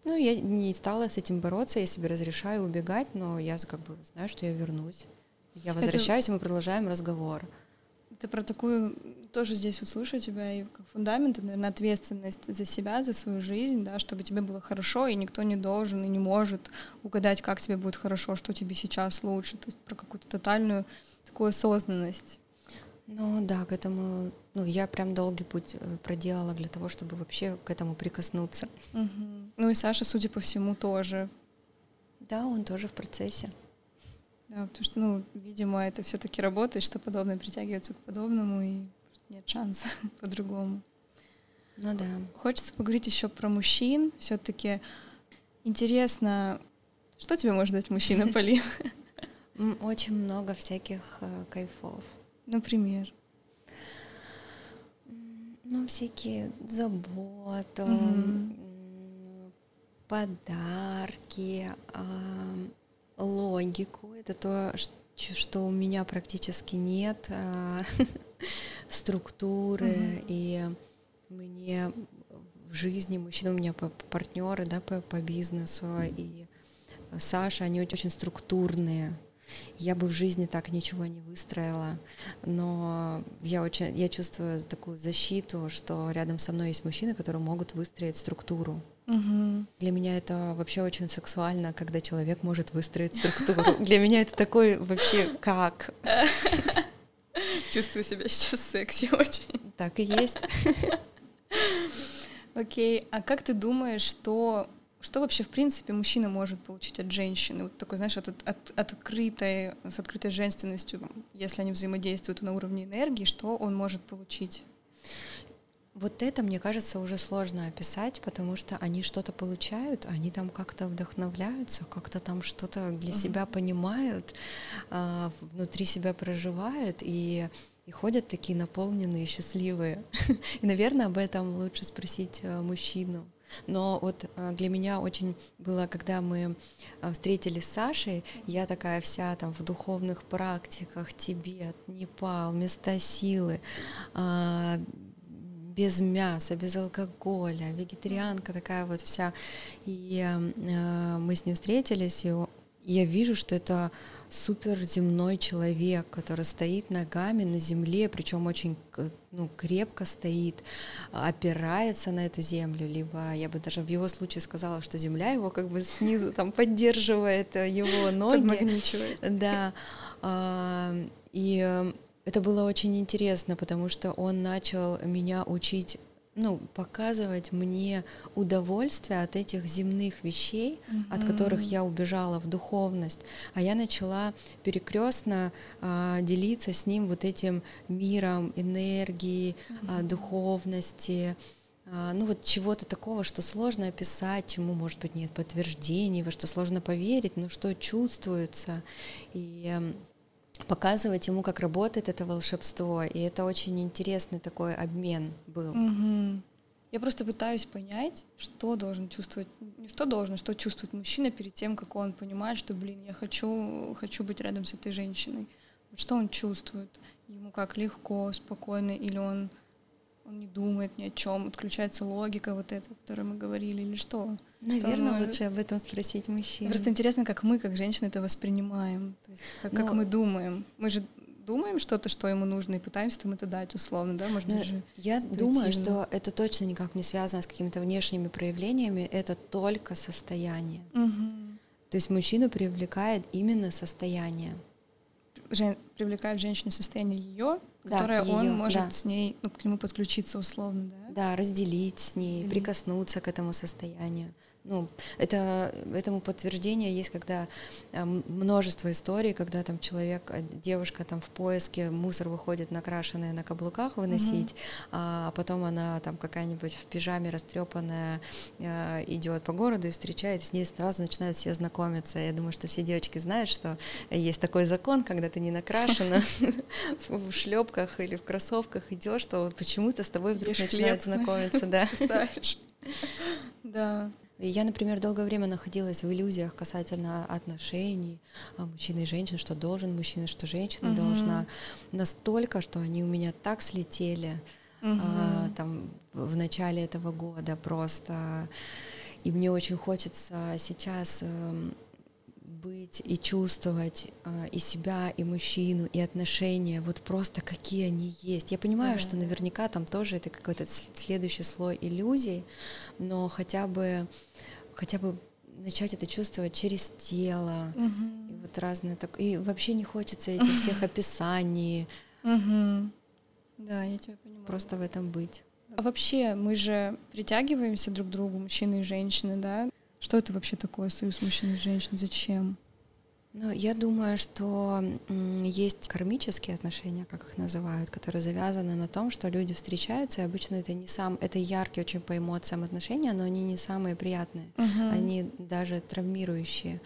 Ну, я не стала с этим бороться, я себе разрешаю убегать, но я как бы знаю, что я вернусь. Я возвращаюсь, это... и мы продолжаем разговор. Это про такую тоже здесь вот слушаю тебя, и как фундамент, это, наверное, ответственность за себя, за свою жизнь, да, чтобы тебе было хорошо, и никто не должен и не может угадать, как тебе будет хорошо, что тебе сейчас лучше, то есть про какую-то тотальную такую осознанность. Ну да, к этому, ну я прям долгий путь э, проделала для того, чтобы вообще к этому прикоснуться. Угу. Ну и Саша, судя по всему, тоже. Да, он тоже в процессе. Да, потому что, ну, видимо, это все-таки работает, что подобное притягивается к подобному, и нет шанса по-другому. Ну да. Хочется поговорить еще про мужчин. Все-таки интересно, что тебе может дать мужчина, Полин? Очень много всяких э, кайфов. Например? Ну, всякие заботы, mm-hmm. подарки, э, логику. Это то, что у меня практически нет. Э, структуры, и мне в жизни мужчины, у меня партнеры, да, по, по бизнесу, и Саша, они очень структурные. я бы в жизни так ничего не выстроила, но я очень, я чувствую такую защиту, что рядом со мной есть мужчины, которые могут выстроить структуру. Угу. Для меня это вообще очень сексуально, когда человек может выстроить структуру. Для меня это такой вообще как. Чувствую себя сейчас секси очень. Так и есть. Окей, а как ты думаешь, что что вообще, в принципе, мужчина может получить от женщины? Вот такой, знаешь, от, от, открытой, с открытой женственностью, если они взаимодействуют на уровне энергии, что он может получить? Вот это, мне кажется, уже сложно описать, потому что они что-то получают, они там как-то вдохновляются, как-то там что-то для себя понимают, э, внутри себя проживают и, и ходят такие наполненные, счастливые. и, наверное, об этом лучше спросить э, мужчину. Но вот э, для меня очень было, когда мы э, встретились с Сашей, я такая вся там в духовных практиках, Тибет, Непал, места силы, а, без мяса, без алкоголя, вегетарианка такая вот вся. И э, мы с ним встретились, и я вижу, что это супер земной человек, который стоит ногами на земле, причем очень ну, крепко стоит, опирается на эту землю, либо я бы даже в его случае сказала, что земля его как бы снизу там поддерживает э, его ноги. Да. А, и это было очень интересно, потому что он начал меня учить ну, показывать мне удовольствие от этих земных вещей, mm-hmm. от которых я убежала в духовность. А я начала перекрестно а, делиться с ним вот этим миром энергии, mm-hmm. а, духовности, а, ну вот чего-то такого, что сложно описать, чему, может быть, нет подтверждений, во что сложно поверить, но что чувствуется. И показывать ему, как работает это волшебство. И это очень интересный такой обмен был. Угу. Я просто пытаюсь понять, что должен чувствовать, не что должен, что чувствует мужчина перед тем, как он понимает, что, блин, я хочу, хочу быть рядом с этой женщиной. Вот что он чувствует? Ему как легко, спокойно, или он, он не думает ни о чем, отключается логика вот эта, о которой мы говорили, или что? Наверное, что лучше об этом спросить мужчин. Просто интересно, как мы, как женщины, это воспринимаем, то есть как, Но... как мы думаем. Мы же думаем что-то, что ему нужно, и пытаемся им это дать условно, да, может быть же. Я думаю, что это точно никак не связано с какими-то внешними проявлениями, это только состояние. Угу. То есть мужчину привлекает именно состояние. Жен... Привлекает женщине состояние ее, да, которое её, он может да. с ней, ну, к нему подключиться условно, да? Да, разделить с ней, разделить. прикоснуться к этому состоянию. Ну, это, этому подтверждение есть, когда э, множество историй, когда там человек, э, девушка там в поиске, мусор выходит накрашенная на каблуках выносить, mm-hmm. а потом она там какая-нибудь в пижаме растрепанная э, идет по городу и встречает, с ней сразу начинают все знакомиться. Я думаю, что все девочки знают, что есть такой закон, когда ты не накрашена в шлепках или в кроссовках идешь, то почему-то с тобой вдруг начинают знакомиться, да. Да. Я, например, долгое время находилась в иллюзиях касательно отношений а, мужчины и женщин, что должен мужчина, что женщина угу. должна. Настолько, что они у меня так слетели угу. а, там в начале этого года просто. И мне очень хочется сейчас эм, быть и чувствовать э, и себя, и мужчину, и отношения, вот просто какие они есть. Я понимаю, что наверняка там тоже это какой-то следующий слой иллюзий, но хотя бы, хотя бы начать это чувствовать через тело, угу. и вот разные так, и вообще не хочется этих всех описаний. Угу. Да, я тебя понимаю. Просто в этом быть. А вообще мы же притягиваемся друг к другу, мужчины и женщины, да? Что это вообще такое, союз мужчин и женщин? Зачем? Ну, я думаю, что есть кармические отношения, как их называют, которые завязаны на том, что люди встречаются, и обычно это не сам, это яркие очень по эмоциям отношения, но они не самые приятные, uh-huh. они даже травмирующие.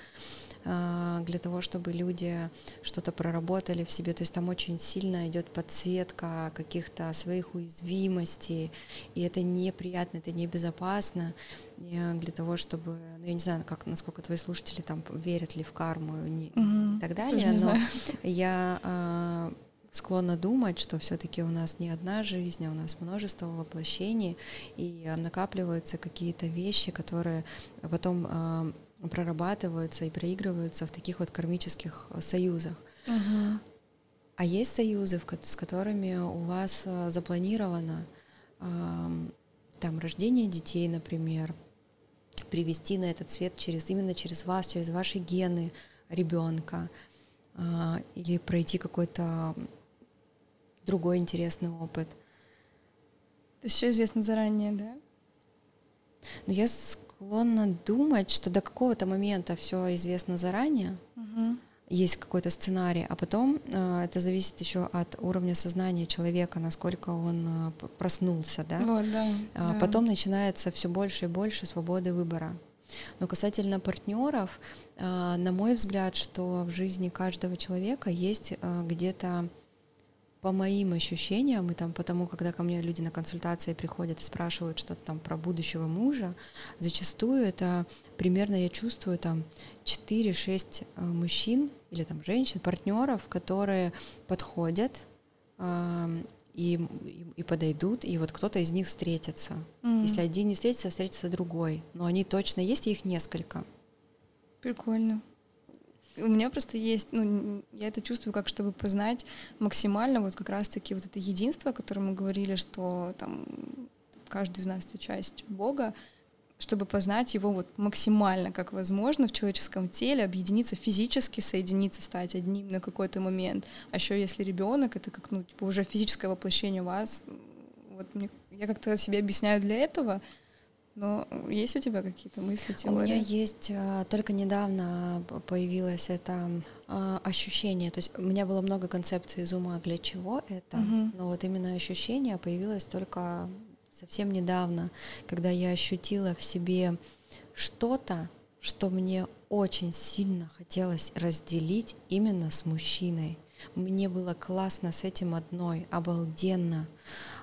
А, для того, чтобы люди что-то проработали в себе. То есть там очень сильно идет подсветка каких-то своих уязвимостей, и это неприятно, это небезопасно для того, чтобы, ну я не знаю, как насколько твои слушатели там верят ли в карму не, угу, и так далее, но знаю. я а, склонна думать, что все-таки у нас не одна жизнь, а у нас множество воплощений, и накапливаются какие-то вещи, которые потом прорабатываются и проигрываются в таких вот кармических э, союзах. Угу. А есть союзы, с которыми у вас э, запланировано там рождение детей, например, привести на этот свет через именно через вас, через ваши гены ребенка, а, или пройти какой-то другой интересный опыт. То есть все известно заранее, да? Но я склонна думать, что до какого-то момента все известно заранее, угу. есть какой-то сценарий, а потом э, это зависит еще от уровня сознания человека, насколько он э, проснулся, да? Вот, да, а да. Потом начинается все больше и больше свободы выбора. Но касательно партнеров, э, на мой взгляд, что в жизни каждого человека есть э, где-то по моим ощущениям, и там потому, когда ко мне люди на консультации приходят и спрашивают что-то там про будущего мужа, зачастую это примерно я чувствую там 4-6 э, мужчин или там женщин, партнеров, которые подходят э, и, и, подойдут, и вот кто-то из них встретится. Mm. Если один не встретится, встретится другой. Но они точно есть, и их несколько. Прикольно. У меня просто есть, ну, я это чувствую, как чтобы познать максимально вот как раз-таки вот это единство, о котором мы говорили, что там каждый из нас — это часть Бога, чтобы познать его вот максимально как возможно в человеческом теле, объединиться физически, соединиться, стать одним на какой-то момент. А еще если ребенок, это как ну типа уже физическое воплощение вас. Вот мне, я как-то себе объясняю для этого, но есть у тебя какие-то мысли, теории? У меня есть, а, только недавно появилось это а, ощущение, то есть у меня было много концепций из ума, для чего это, угу. но вот именно ощущение появилось только совсем недавно, когда я ощутила в себе что-то, что мне очень сильно хотелось разделить именно с мужчиной. Мне было классно с этим одной, обалденно.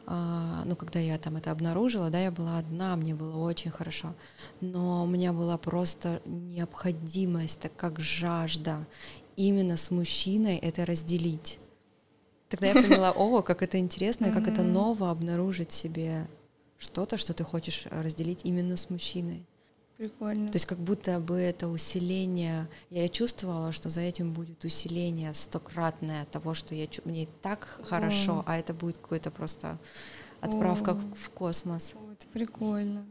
Ну, когда я там это обнаружила, да, я была одна, мне было очень хорошо. Но у меня была просто необходимость, так как жажда именно с мужчиной это разделить. Тогда я поняла, о, как это интересно, как это ново обнаружить себе что-то, что ты хочешь разделить именно с мужчиной. Прикольно. То есть как будто бы это усиление, я чувствовала, что за этим будет усиление стократное того, что я мне так хорошо, О. а это будет какой-то просто отправка О. в космос. О, это прикольно.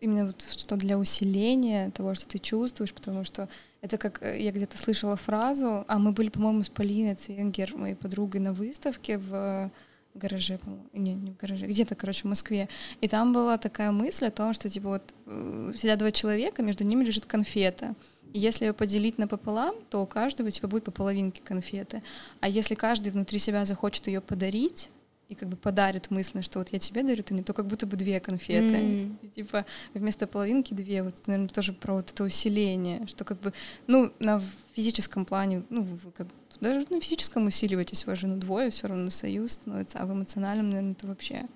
Именно вот что для усиления того, что ты чувствуешь, потому что это как э, я где-то слышала фразу, а мы были, по-моему, с Полиной Цвенгер, моей подругой, на выставке в гараже, по-моему, не, не в гараже, где-то, короче, в Москве. И там была такая мысль о том, что, типа, вот э, сидят два человека, между ними лежит конфета. И если ее поделить напополам, то у каждого, типа, будет по половинке конфеты. А если каждый внутри себя захочет ее подарить, и как бы подарит мысленно, что вот я тебе дарю, ты мне, то как будто бы две конфеты. Mm. И, типа вместо половинки две. Вот, наверное, тоже про вот это усиление, что как бы, ну, на физическом плане, ну, вы как даже на физическом усиливаетесь, вы же, ну, двое, все равно союз становится, а в эмоциональном, наверное, это вообще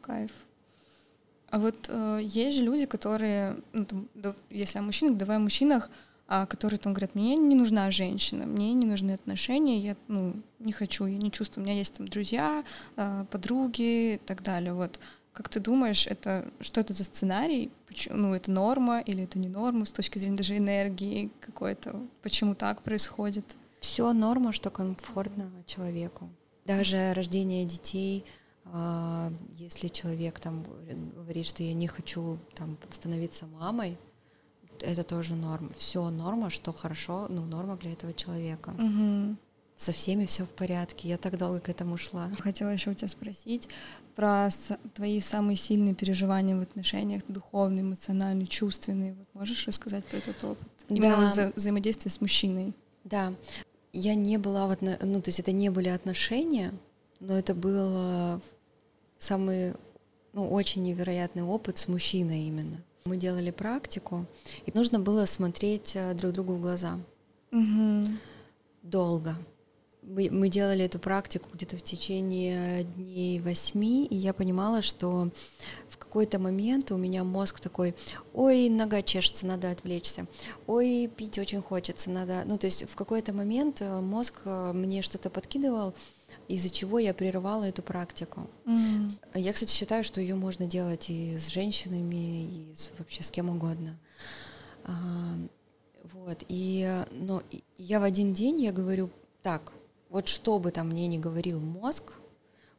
кайф. А вот э, есть же люди, которые, ну, там, да, если о мужчинах, давай о мужчинах, а, которые там говорят, мне не нужна женщина, мне не нужны отношения, я ну, не хочу, я не чувствую, у меня есть там друзья, а, подруги и так далее. Вот. Как ты думаешь, это что это за сценарий? Почему, ну, это норма или это не норма с точки зрения даже энергии какой-то? Почему так происходит? Все норма, что комфортно человеку. Даже рождение детей, а, если человек там говорит, что я не хочу там становиться мамой, это тоже норма. Все норма, что хорошо, ну, норма для этого человека. Угу. Со всеми все в порядке. Я так долго к этому шла. Хотела еще у тебя спросить про твои самые сильные переживания в отношениях, духовные, эмоциональные, чувственные. Вот можешь рассказать про этот опыт? Именно да. вот вза взаимодействие с мужчиной. Да. Я не была в отно... ну, то есть это не были отношения, но это был самый, ну, очень невероятный опыт с мужчиной именно. Мы делали практику, и нужно было смотреть э, друг другу в глаза. Угу. Долго. Мы, мы делали эту практику где-то в течение дней восьми, и я понимала, что в какой-то момент у меня мозг такой, ой, нога чешется, надо отвлечься, ой, пить очень хочется, надо... Ну, то есть в какой-то момент э, мозг э, мне что-то подкидывал, из-за чего я прерывала эту практику. Mm. Я, кстати, считаю, что ее можно делать и с женщинами, и с, вообще с кем угодно. А, вот, и, но я в один день, я говорю, так, вот что бы там мне не говорил мозг,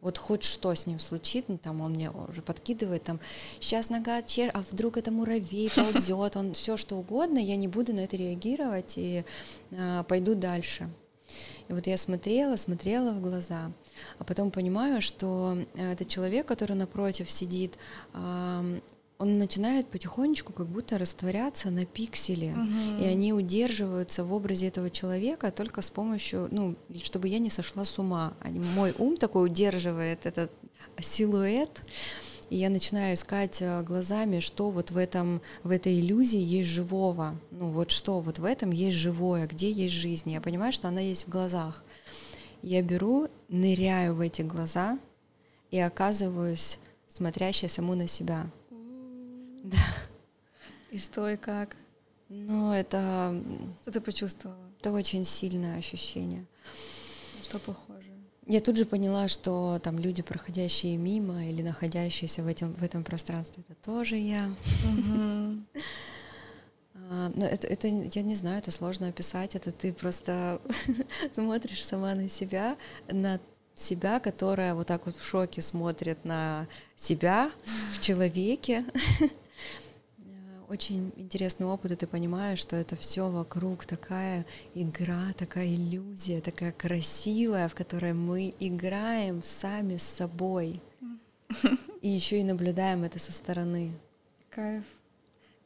вот хоть что с ним случится, ну, там он мне уже подкидывает, там, сейчас нога чер, а вдруг это муравей ползет, он все что угодно, я не буду на это реагировать и а, пойду дальше. И вот я смотрела, смотрела в глаза, а потом понимаю, что э, этот человек, который напротив сидит, он начинает потихонечку как будто растворяться на пикселе, угу. и они удерживаются в образе этого человека только с помощью, ну, чтобы я не сошла с ума. Мой ум такой удерживает этот силуэт, и я начинаю искать э, глазами, что вот в этом, в этой иллюзии есть живого, ну вот что вот в этом есть живое, где есть жизнь. Я понимаю, что она есть в глазах. Я беру, ныряю в эти глаза и оказываюсь смотрящей саму на себя. Да. И что и как? Ну, это... Что ты почувствовала? Это очень сильное ощущение. Что похоже? Я тут же поняла, что там люди, проходящие мимо или находящиеся в этом, в этом пространстве, это тоже я. А, но это, это, я не знаю, это сложно описать. Это ты просто смотришь сама на себя, на себя, которая вот так вот в шоке смотрит на себя в человеке. Очень интересный опыт, и ты понимаешь, что это все вокруг такая игра, такая иллюзия, такая красивая, в которой мы играем сами с собой. И еще и наблюдаем это со стороны. Кайф.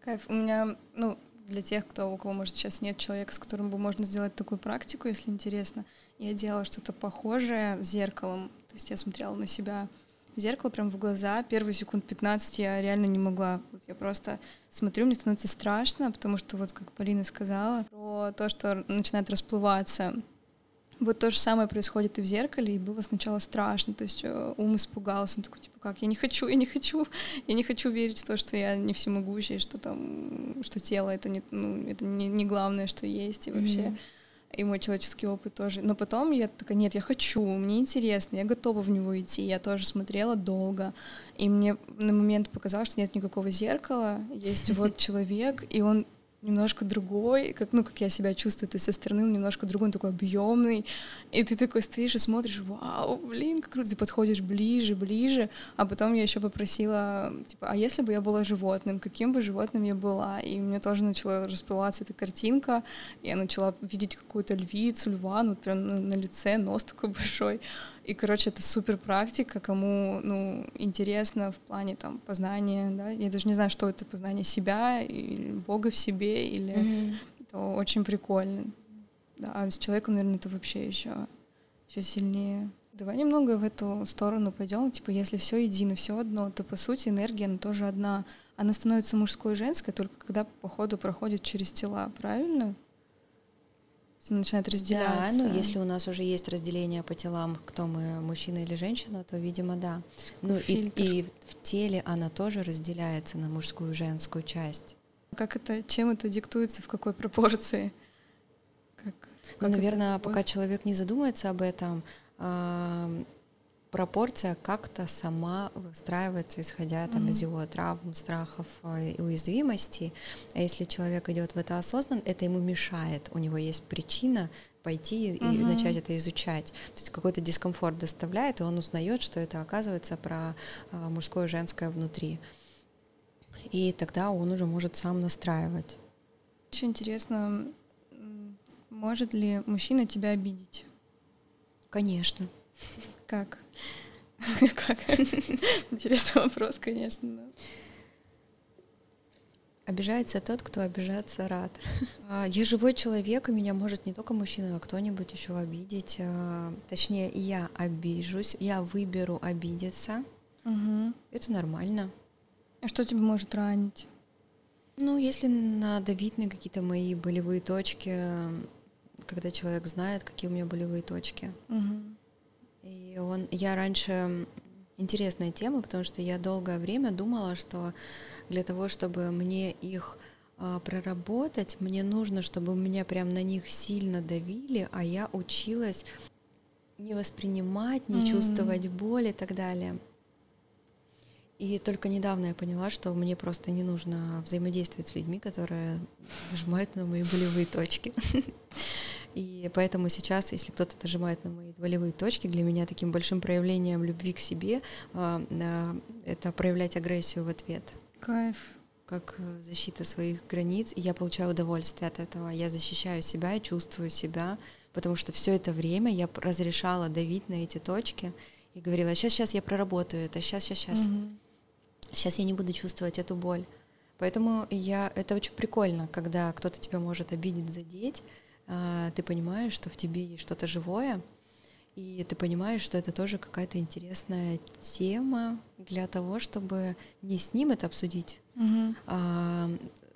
Кайф. У меня, ну, для тех, кто, у кого, может, сейчас нет человека, с которым бы можно сделать такую практику, если интересно, я делала что-то похожее зеркалом. То есть я смотрела на себя в зеркало прям в глаза. Первые секунд 15 я реально не могла. Вот я просто смотрю, мне становится страшно, потому что вот как Полина сказала, про то, что начинает расплываться. Вот то же самое происходит и в зеркале, и было сначала страшно, то есть э, ум испугался, он такой, типа, как, я не хочу, я не хочу, я не хочу верить в то, что я не всемогущий, что там, что тело это не, ну, это не, не главное, что есть, и вообще mm-hmm и мой человеческий опыт тоже. Но потом я такая, нет, я хочу, мне интересно, я готова в него идти. Я тоже смотрела долго, и мне на момент показалось, что нет никакого зеркала, есть вот человек, и он немножко другой, как, ну, как я себя чувствую, то есть со стороны он немножко другой, он такой объемный, и ты такой стоишь и смотришь, вау, блин, как круто, ты подходишь ближе, ближе, а потом я еще попросила, типа, а если бы я была животным, каким бы животным я была, и мне тоже начала расплываться эта картинка, я начала видеть какую-то львицу, льва, ну, прям ну, на лице, нос такой большой, и, короче, это супер практика, кому, ну, интересно в плане там познания, да, я даже не знаю, что это познание себя или Бога в себе, или mm-hmm. это очень прикольно. Да, а с человеком, наверное, это вообще еще, еще сильнее. Давай немного в эту сторону пойдем. Типа, если все едино, все одно, то по сути энергия она тоже одна. Она становится мужской и женской только когда по ходу проходит через тела, правильно? Начинает разделяться. Да, ну если у нас уже есть разделение по телам, кто мы, мужчина или женщина, то, видимо, да. Ну и, и в теле она тоже разделяется на мужскую и женскую часть. Как это, чем это диктуется, в какой пропорции? Как, ну, как наверное, пока человек не задумается об этом, пропорция как-то сама выстраивается, исходя там, mm-hmm. из его травм, страхов э, и уязвимостей. А если человек идет в это осознанно, это ему мешает. У него есть причина пойти mm-hmm. и начать это изучать. То есть какой-то дискомфорт доставляет, и он узнает, что это оказывается про а, мужское и женское внутри. И тогда он уже может сам настраивать. Очень интересно, может ли мужчина тебя обидеть? Конечно. Как? Как? Интересный вопрос, конечно. Обижается тот, кто обижаться рад. А, я живой человек, и меня может не только мужчина, а кто-нибудь еще обидеть. Точнее, я обижусь, я выберу обидеться. Угу. Это нормально. А что тебя может ранить? Ну, если надавить на какие-то мои болевые точки, когда человек знает, какие у меня болевые точки. Угу. И он, я раньше интересная тема, потому что я долгое время думала, что для того, чтобы мне их э, проработать, мне нужно, чтобы меня прям на них сильно давили, а я училась не воспринимать, не mm-hmm. чувствовать боль и так далее. И только недавно я поняла, что мне просто не нужно взаимодействовать с людьми, которые нажимают на мои болевые точки. И поэтому сейчас, если кто-то нажимает на мои болевые точки, для меня таким большим проявлением любви к себе а, а, это проявлять агрессию в ответ. Кайф. Как защита своих границ, и я получаю удовольствие от этого. Я защищаю себя и чувствую себя, потому что все это время я разрешала давить на эти точки и говорила, сейчас, сейчас я проработаю это, сейчас, сейчас, сейчас. Угу. Сейчас я не буду чувствовать эту боль. Поэтому я, это очень прикольно, когда кто-то тебя может обидеть, задеть, ты понимаешь, что в тебе есть что-то живое, и ты понимаешь, что это тоже какая-то интересная тема для того, чтобы не с ним это обсудить, угу. а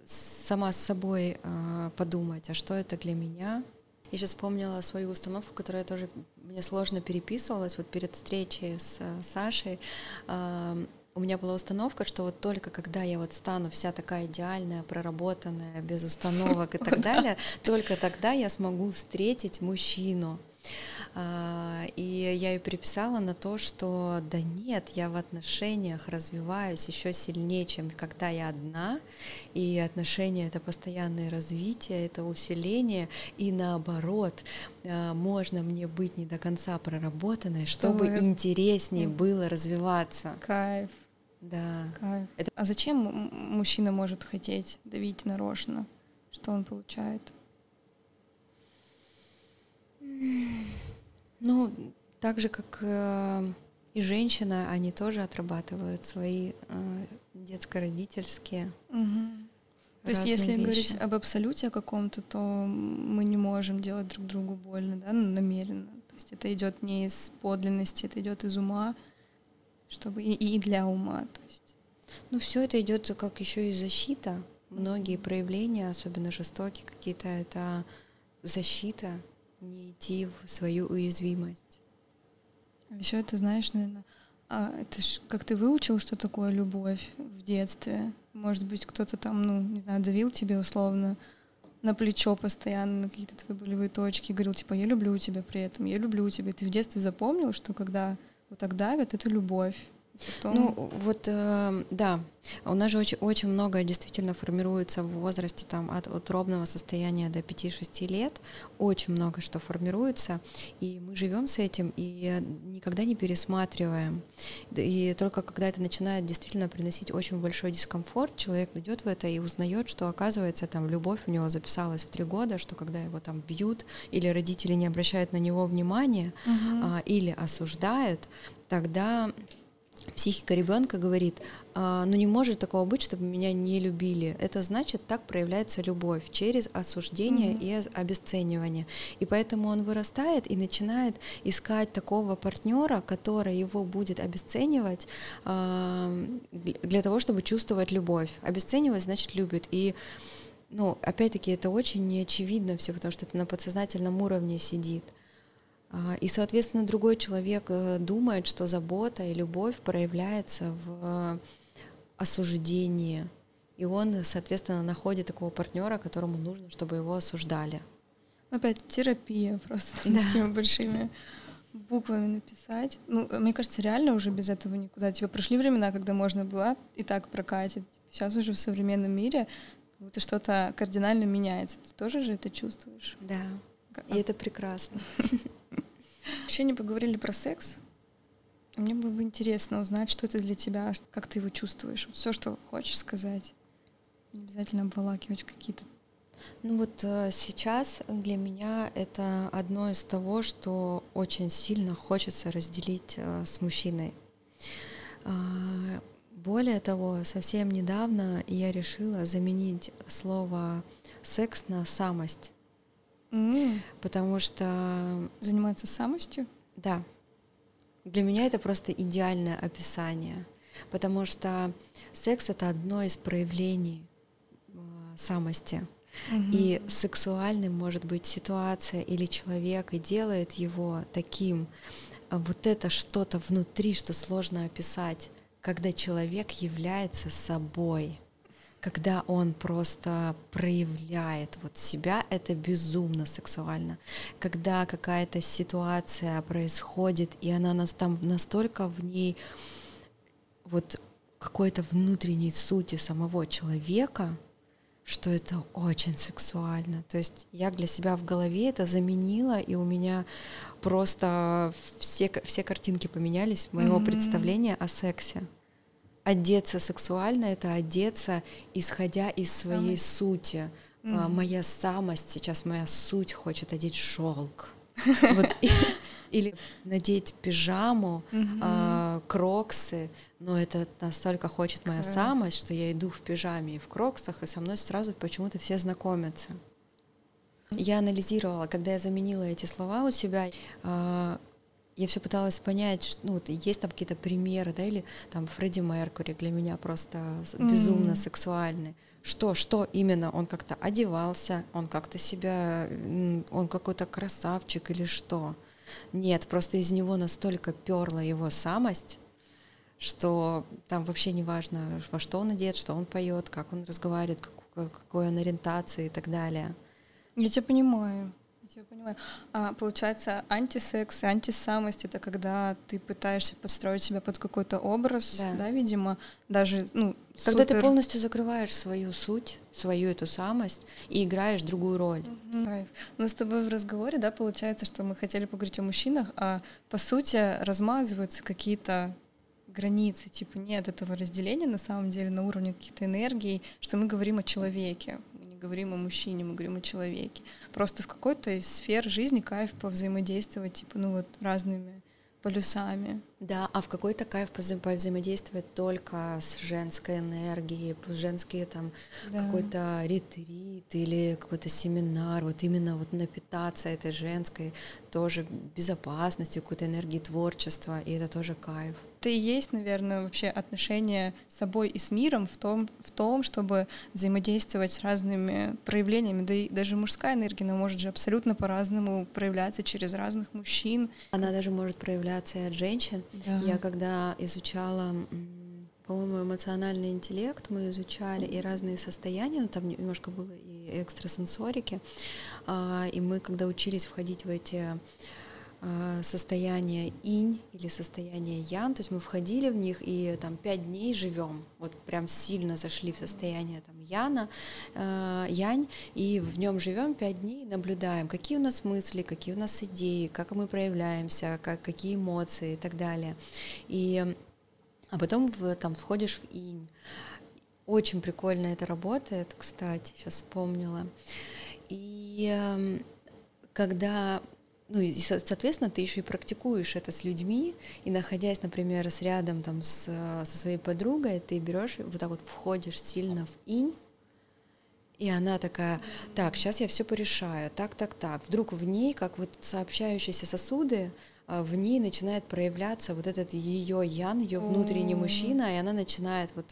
сама с собой а, подумать, а что это для меня. Я сейчас вспомнила свою установку, которая тоже мне сложно переписывалась. Вот перед встречей с Сашей а, у меня была установка, что вот только когда я вот стану вся такая идеальная, проработанная, без установок и так далее, только тогда я смогу встретить мужчину. А, и я ее переписала на то, что да нет, я в отношениях развиваюсь еще сильнее, чем когда я одна, и отношения это постоянное развитие, это усиление, и наоборот, а, можно мне быть не до конца проработанной, чтобы интереснее было развиваться. Кайф. Да. Кайф. Это... А зачем мужчина может хотеть давить нарочно? Что он получает? Ну, так же, как э, и женщина, они тоже отрабатывают свои э, детско-родительские. Угу. То есть, если вещи. говорить об абсолюте о каком-то, то мы не можем делать друг другу больно, да, намеренно. То есть это идет не из подлинности, это идет из ума, чтобы и, и для ума. То есть. Ну, все это идет как еще и защита. Многие проявления, особенно жестокие какие-то, это защита, не идти в свою уязвимость. Еще это, знаешь, наверное, а это ж как ты выучил, что такое любовь в детстве? Может быть, кто-то там, ну, не знаю, давил тебе условно на плечо постоянно, на какие-то твои болевые точки, говорил, типа, я люблю тебя при этом, я люблю тебя. Ты в детстве запомнил, что когда вот так давят, это любовь. Потом... Ну, вот, э, да, у нас же очень, очень много действительно формируется в возрасте там, от утробного состояния до 5-6 лет, очень много что формируется, и мы живем с этим и никогда не пересматриваем. И только когда это начинает действительно приносить очень большой дискомфорт, человек идет в это и узнает, что оказывается там любовь у него записалась в три года, что когда его там бьют или родители не обращают на него внимания угу. а, или осуждают, тогда психика ребенка говорит, а, ну не может такого быть, чтобы меня не любили. Это значит, так проявляется любовь через осуждение mm-hmm. и обесценивание. И поэтому он вырастает и начинает искать такого партнера, который его будет обесценивать а, для того, чтобы чувствовать любовь. Обесценивать значит любит. И ну, опять-таки, это очень неочевидно все, потому что это на подсознательном уровне сидит. А, и, соответственно, другой человек э, думает, что забота и любовь проявляется в осуждении. И он, соответственно, находит такого партнера, которому нужно, чтобы его осуждали. Опять терапия просто да. такими большими буквами написать. Ну, мне кажется, реально уже без этого никуда. Типа прошли времена, когда можно было и так прокатить. Сейчас уже в современном мире как будто что-то кардинально меняется. Ты тоже же это чувствуешь? Да. И это прекрасно. Вообще не поговорили про секс. Мне было бы интересно узнать, что это для тебя, как ты его чувствуешь. Все, что хочешь сказать. Не обязательно обволакивать какие-то ну вот э, сейчас для меня это одно из того, что очень сильно хочется разделить э, с мужчиной. Э, более того, совсем недавно я решила заменить слово секс на самость. Mm. Потому что... Заниматься самостью? Да. Для меня это просто идеальное описание. Потому что секс — это одно из проявлений э, самости. Mm-hmm. И сексуальным может быть ситуация или человек, и делает его таким. Вот это что-то внутри, что сложно описать, когда человек является собой когда он просто проявляет вот себя, это безумно сексуально. Когда какая-то ситуация происходит, и она нас там настолько в ней вот какой-то внутренней сути самого человека, что это очень сексуально. То есть я для себя в голове это заменила, и у меня просто все, все картинки поменялись моего mm-hmm. представления о сексе. Одеться сексуально — это одеться, исходя из своей mm-hmm. сути. Mm-hmm. Моя самость сейчас, моя суть хочет одеть шелк. Или надеть пижаму, кроксы но это настолько хочет моя самость, что я иду в пижаме и в кроксах, и со мной сразу почему-то все знакомятся. Я анализировала, когда я заменила эти слова у себя, а, я все пыталась понять, что, ну, есть там какие-то примеры, да, или там Фредди Меркури для меня просто безумно mm. сексуальный. Что, что именно? Он как-то одевался, он как-то себя, он какой-то красавчик или что? Нет, просто из него настолько перла его самость, что там вообще не важно, во что он одет, что он поет, как он разговаривает, как, какой он ориентации и так далее. Я тебя понимаю. Я понимаю. А получается, антисекс и антисамость это когда ты пытаешься подстроить себя под какой-то образ, да, да видимо, даже, ну, когда супер... ты полностью закрываешь свою суть, свою эту самость и играешь другую роль. Mm-hmm. Мы с тобой в разговоре, да, получается, что мы хотели поговорить о мужчинах, а по сути размазываются какие-то границы, типа нет этого разделения на самом деле на уровне каких-то энергий, что мы говорим о человеке, говорим о мужчине, мы говорим о человеке. Просто в какой-то из сфер жизни кайф повзаимодействовать, типа, ну вот разными полюсами. Да, а в какой-то кайф взаимодействовать только с женской энергией, женские там да. какой-то ретрит или какой-то семинар, вот именно вот напитаться этой женской тоже безопасностью, какой-то энергией творчества, и это тоже кайф. Это и есть, наверное, вообще отношение с собой и с миром в том, в том, чтобы взаимодействовать с разными проявлениями. Да и даже мужская энергия, она может же абсолютно по-разному проявляться через разных мужчин. Она даже может проявляться и от женщин. Да. Я когда изучала по-моему, эмоциональный интеллект мы изучали и разные состояния, ну там немножко было и экстрасенсорики, а, и мы, когда учились входить в эти а, состояние инь или состояние ян, то есть мы входили в них и там пять дней живем, вот прям сильно зашли в состояние там яна, э, янь, и в нем живем пять дней, наблюдаем, какие у нас мысли, какие у нас идеи, как мы проявляемся, как, какие эмоции и так далее. И, а потом в, там входишь в инь. Очень прикольно это работает, кстати, сейчас вспомнила. И э, когда ну и, соответственно, ты еще и практикуешь это с людьми, и находясь, например, с рядом там с, со своей подругой, ты берешь вот так вот входишь сильно в инь, и она такая, так, сейчас я все порешаю, так, так, так. Вдруг в ней, как вот сообщающиеся сосуды, в ней начинает проявляться вот этот ее ян, ее внутренний мужчина, и она начинает вот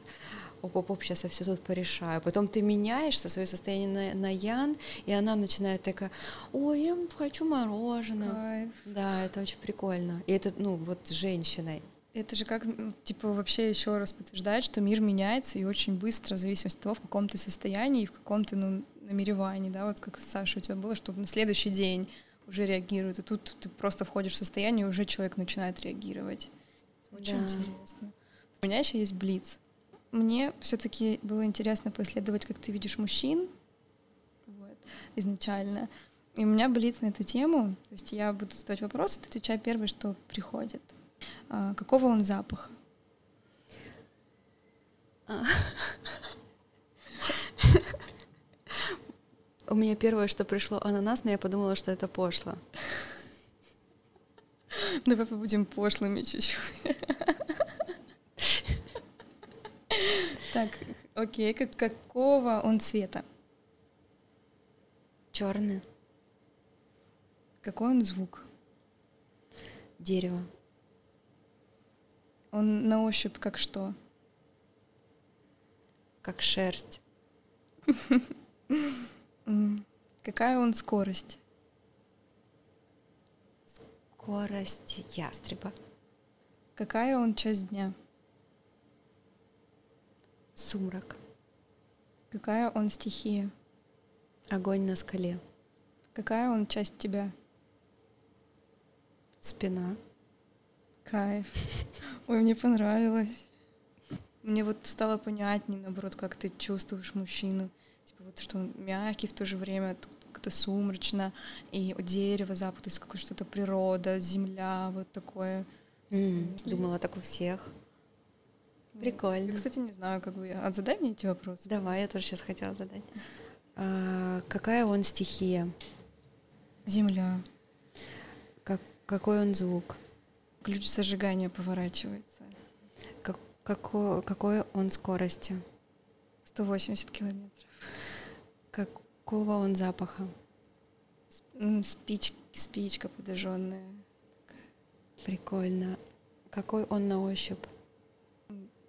оп-оп-оп, сейчас я все тут порешаю. Потом ты меняешься, свое состояние на, на Ян, и она начинает такая, ой, я хочу мороженое. Кайф. Да, это очень прикольно. И это, ну, вот с женщиной. Это же как, типа, вообще еще раз подтверждает, что мир меняется и очень быстро, в зависимости от того, в каком ты состоянии и в каком ты, ну, намеревании, да, вот как Саша у тебя было, чтобы на следующий день уже реагирует, и тут ты просто входишь в состояние, и уже человек начинает реагировать. Очень да. интересно. У меня еще есть блиц. Мне все-таки было интересно поисследовать, как ты видишь мужчин вот, изначально. И у меня блиц на эту тему. То есть я буду задавать вопросы, ты отвечай первый, что приходит. А, какого он запаха? У меня первое, что пришло ананас, но я подумала, что это пошло. Давай побудем пошлыми чуть-чуть. Так, окей, как, какого он цвета? Черный. Какой он звук? Дерево. Он на ощупь как что? Как шерсть. Какая он скорость? Скорость ястреба. Какая он часть дня? Сумрак. Какая он стихия? Огонь на скале. Какая он часть тебя? Спина. Кайф. Ой, мне понравилось. мне вот стало понятнее, наоборот, как ты чувствуешь мужчину. Вот, что он мягкий в то же время, как-то сумрачно, и дерево, запах, то есть какое что-то природа, земля, вот такое. Mm, думала, так у всех. Прикольно. Я, кстати, не знаю, как бы... А задай мне эти вопросы. Давай, я тоже сейчас хотела задать. А, какая он стихия? Земля. Как, какой он звук? Ключ зажигания поворачивается. Какой, какой он скорости? 180 километров. Какого он запаха? Спич, спичка подожженная. Прикольно. Какой он на ощупь?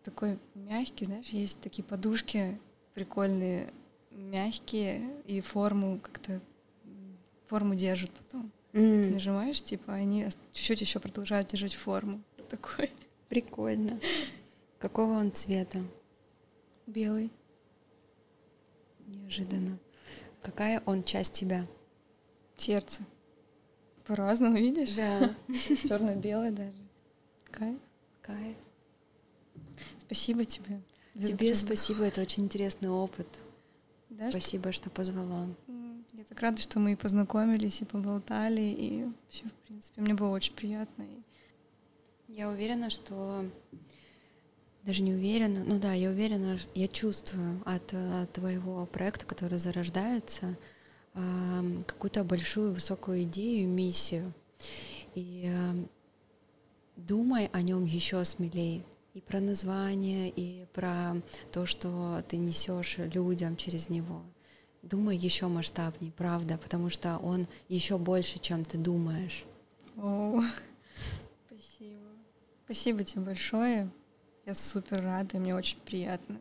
Такой мягкий, знаешь, есть такие подушки прикольные, мягкие, и форму как-то форму держат потом. Mm. Ты нажимаешь, типа, они чуть-чуть еще продолжают держать форму. Такой. Прикольно. Какого он цвета? Белый. Неожиданно. Какая он часть тебя? Сердце. По-разному, видишь? Да. Черно-белое даже. Кайф. Кайф. Спасибо тебе. Тебе спасибо, это очень интересный опыт. Да, спасибо, что... что позвала. Я так рада, что мы и познакомились, и поболтали, и все, в принципе, мне было очень приятно. Я уверена, что даже не уверена, ну да, я уверена, я чувствую от, от твоего проекта, который зарождается, какую-то большую высокую идею, миссию. И думай о нем еще смелее. И про название, и про то, что ты несешь людям через него. Думай еще масштабнее, правда, потому что он еще больше, чем ты думаешь. О, спасибо. Спасибо тебе большое. Я супер рада, мне очень приятно.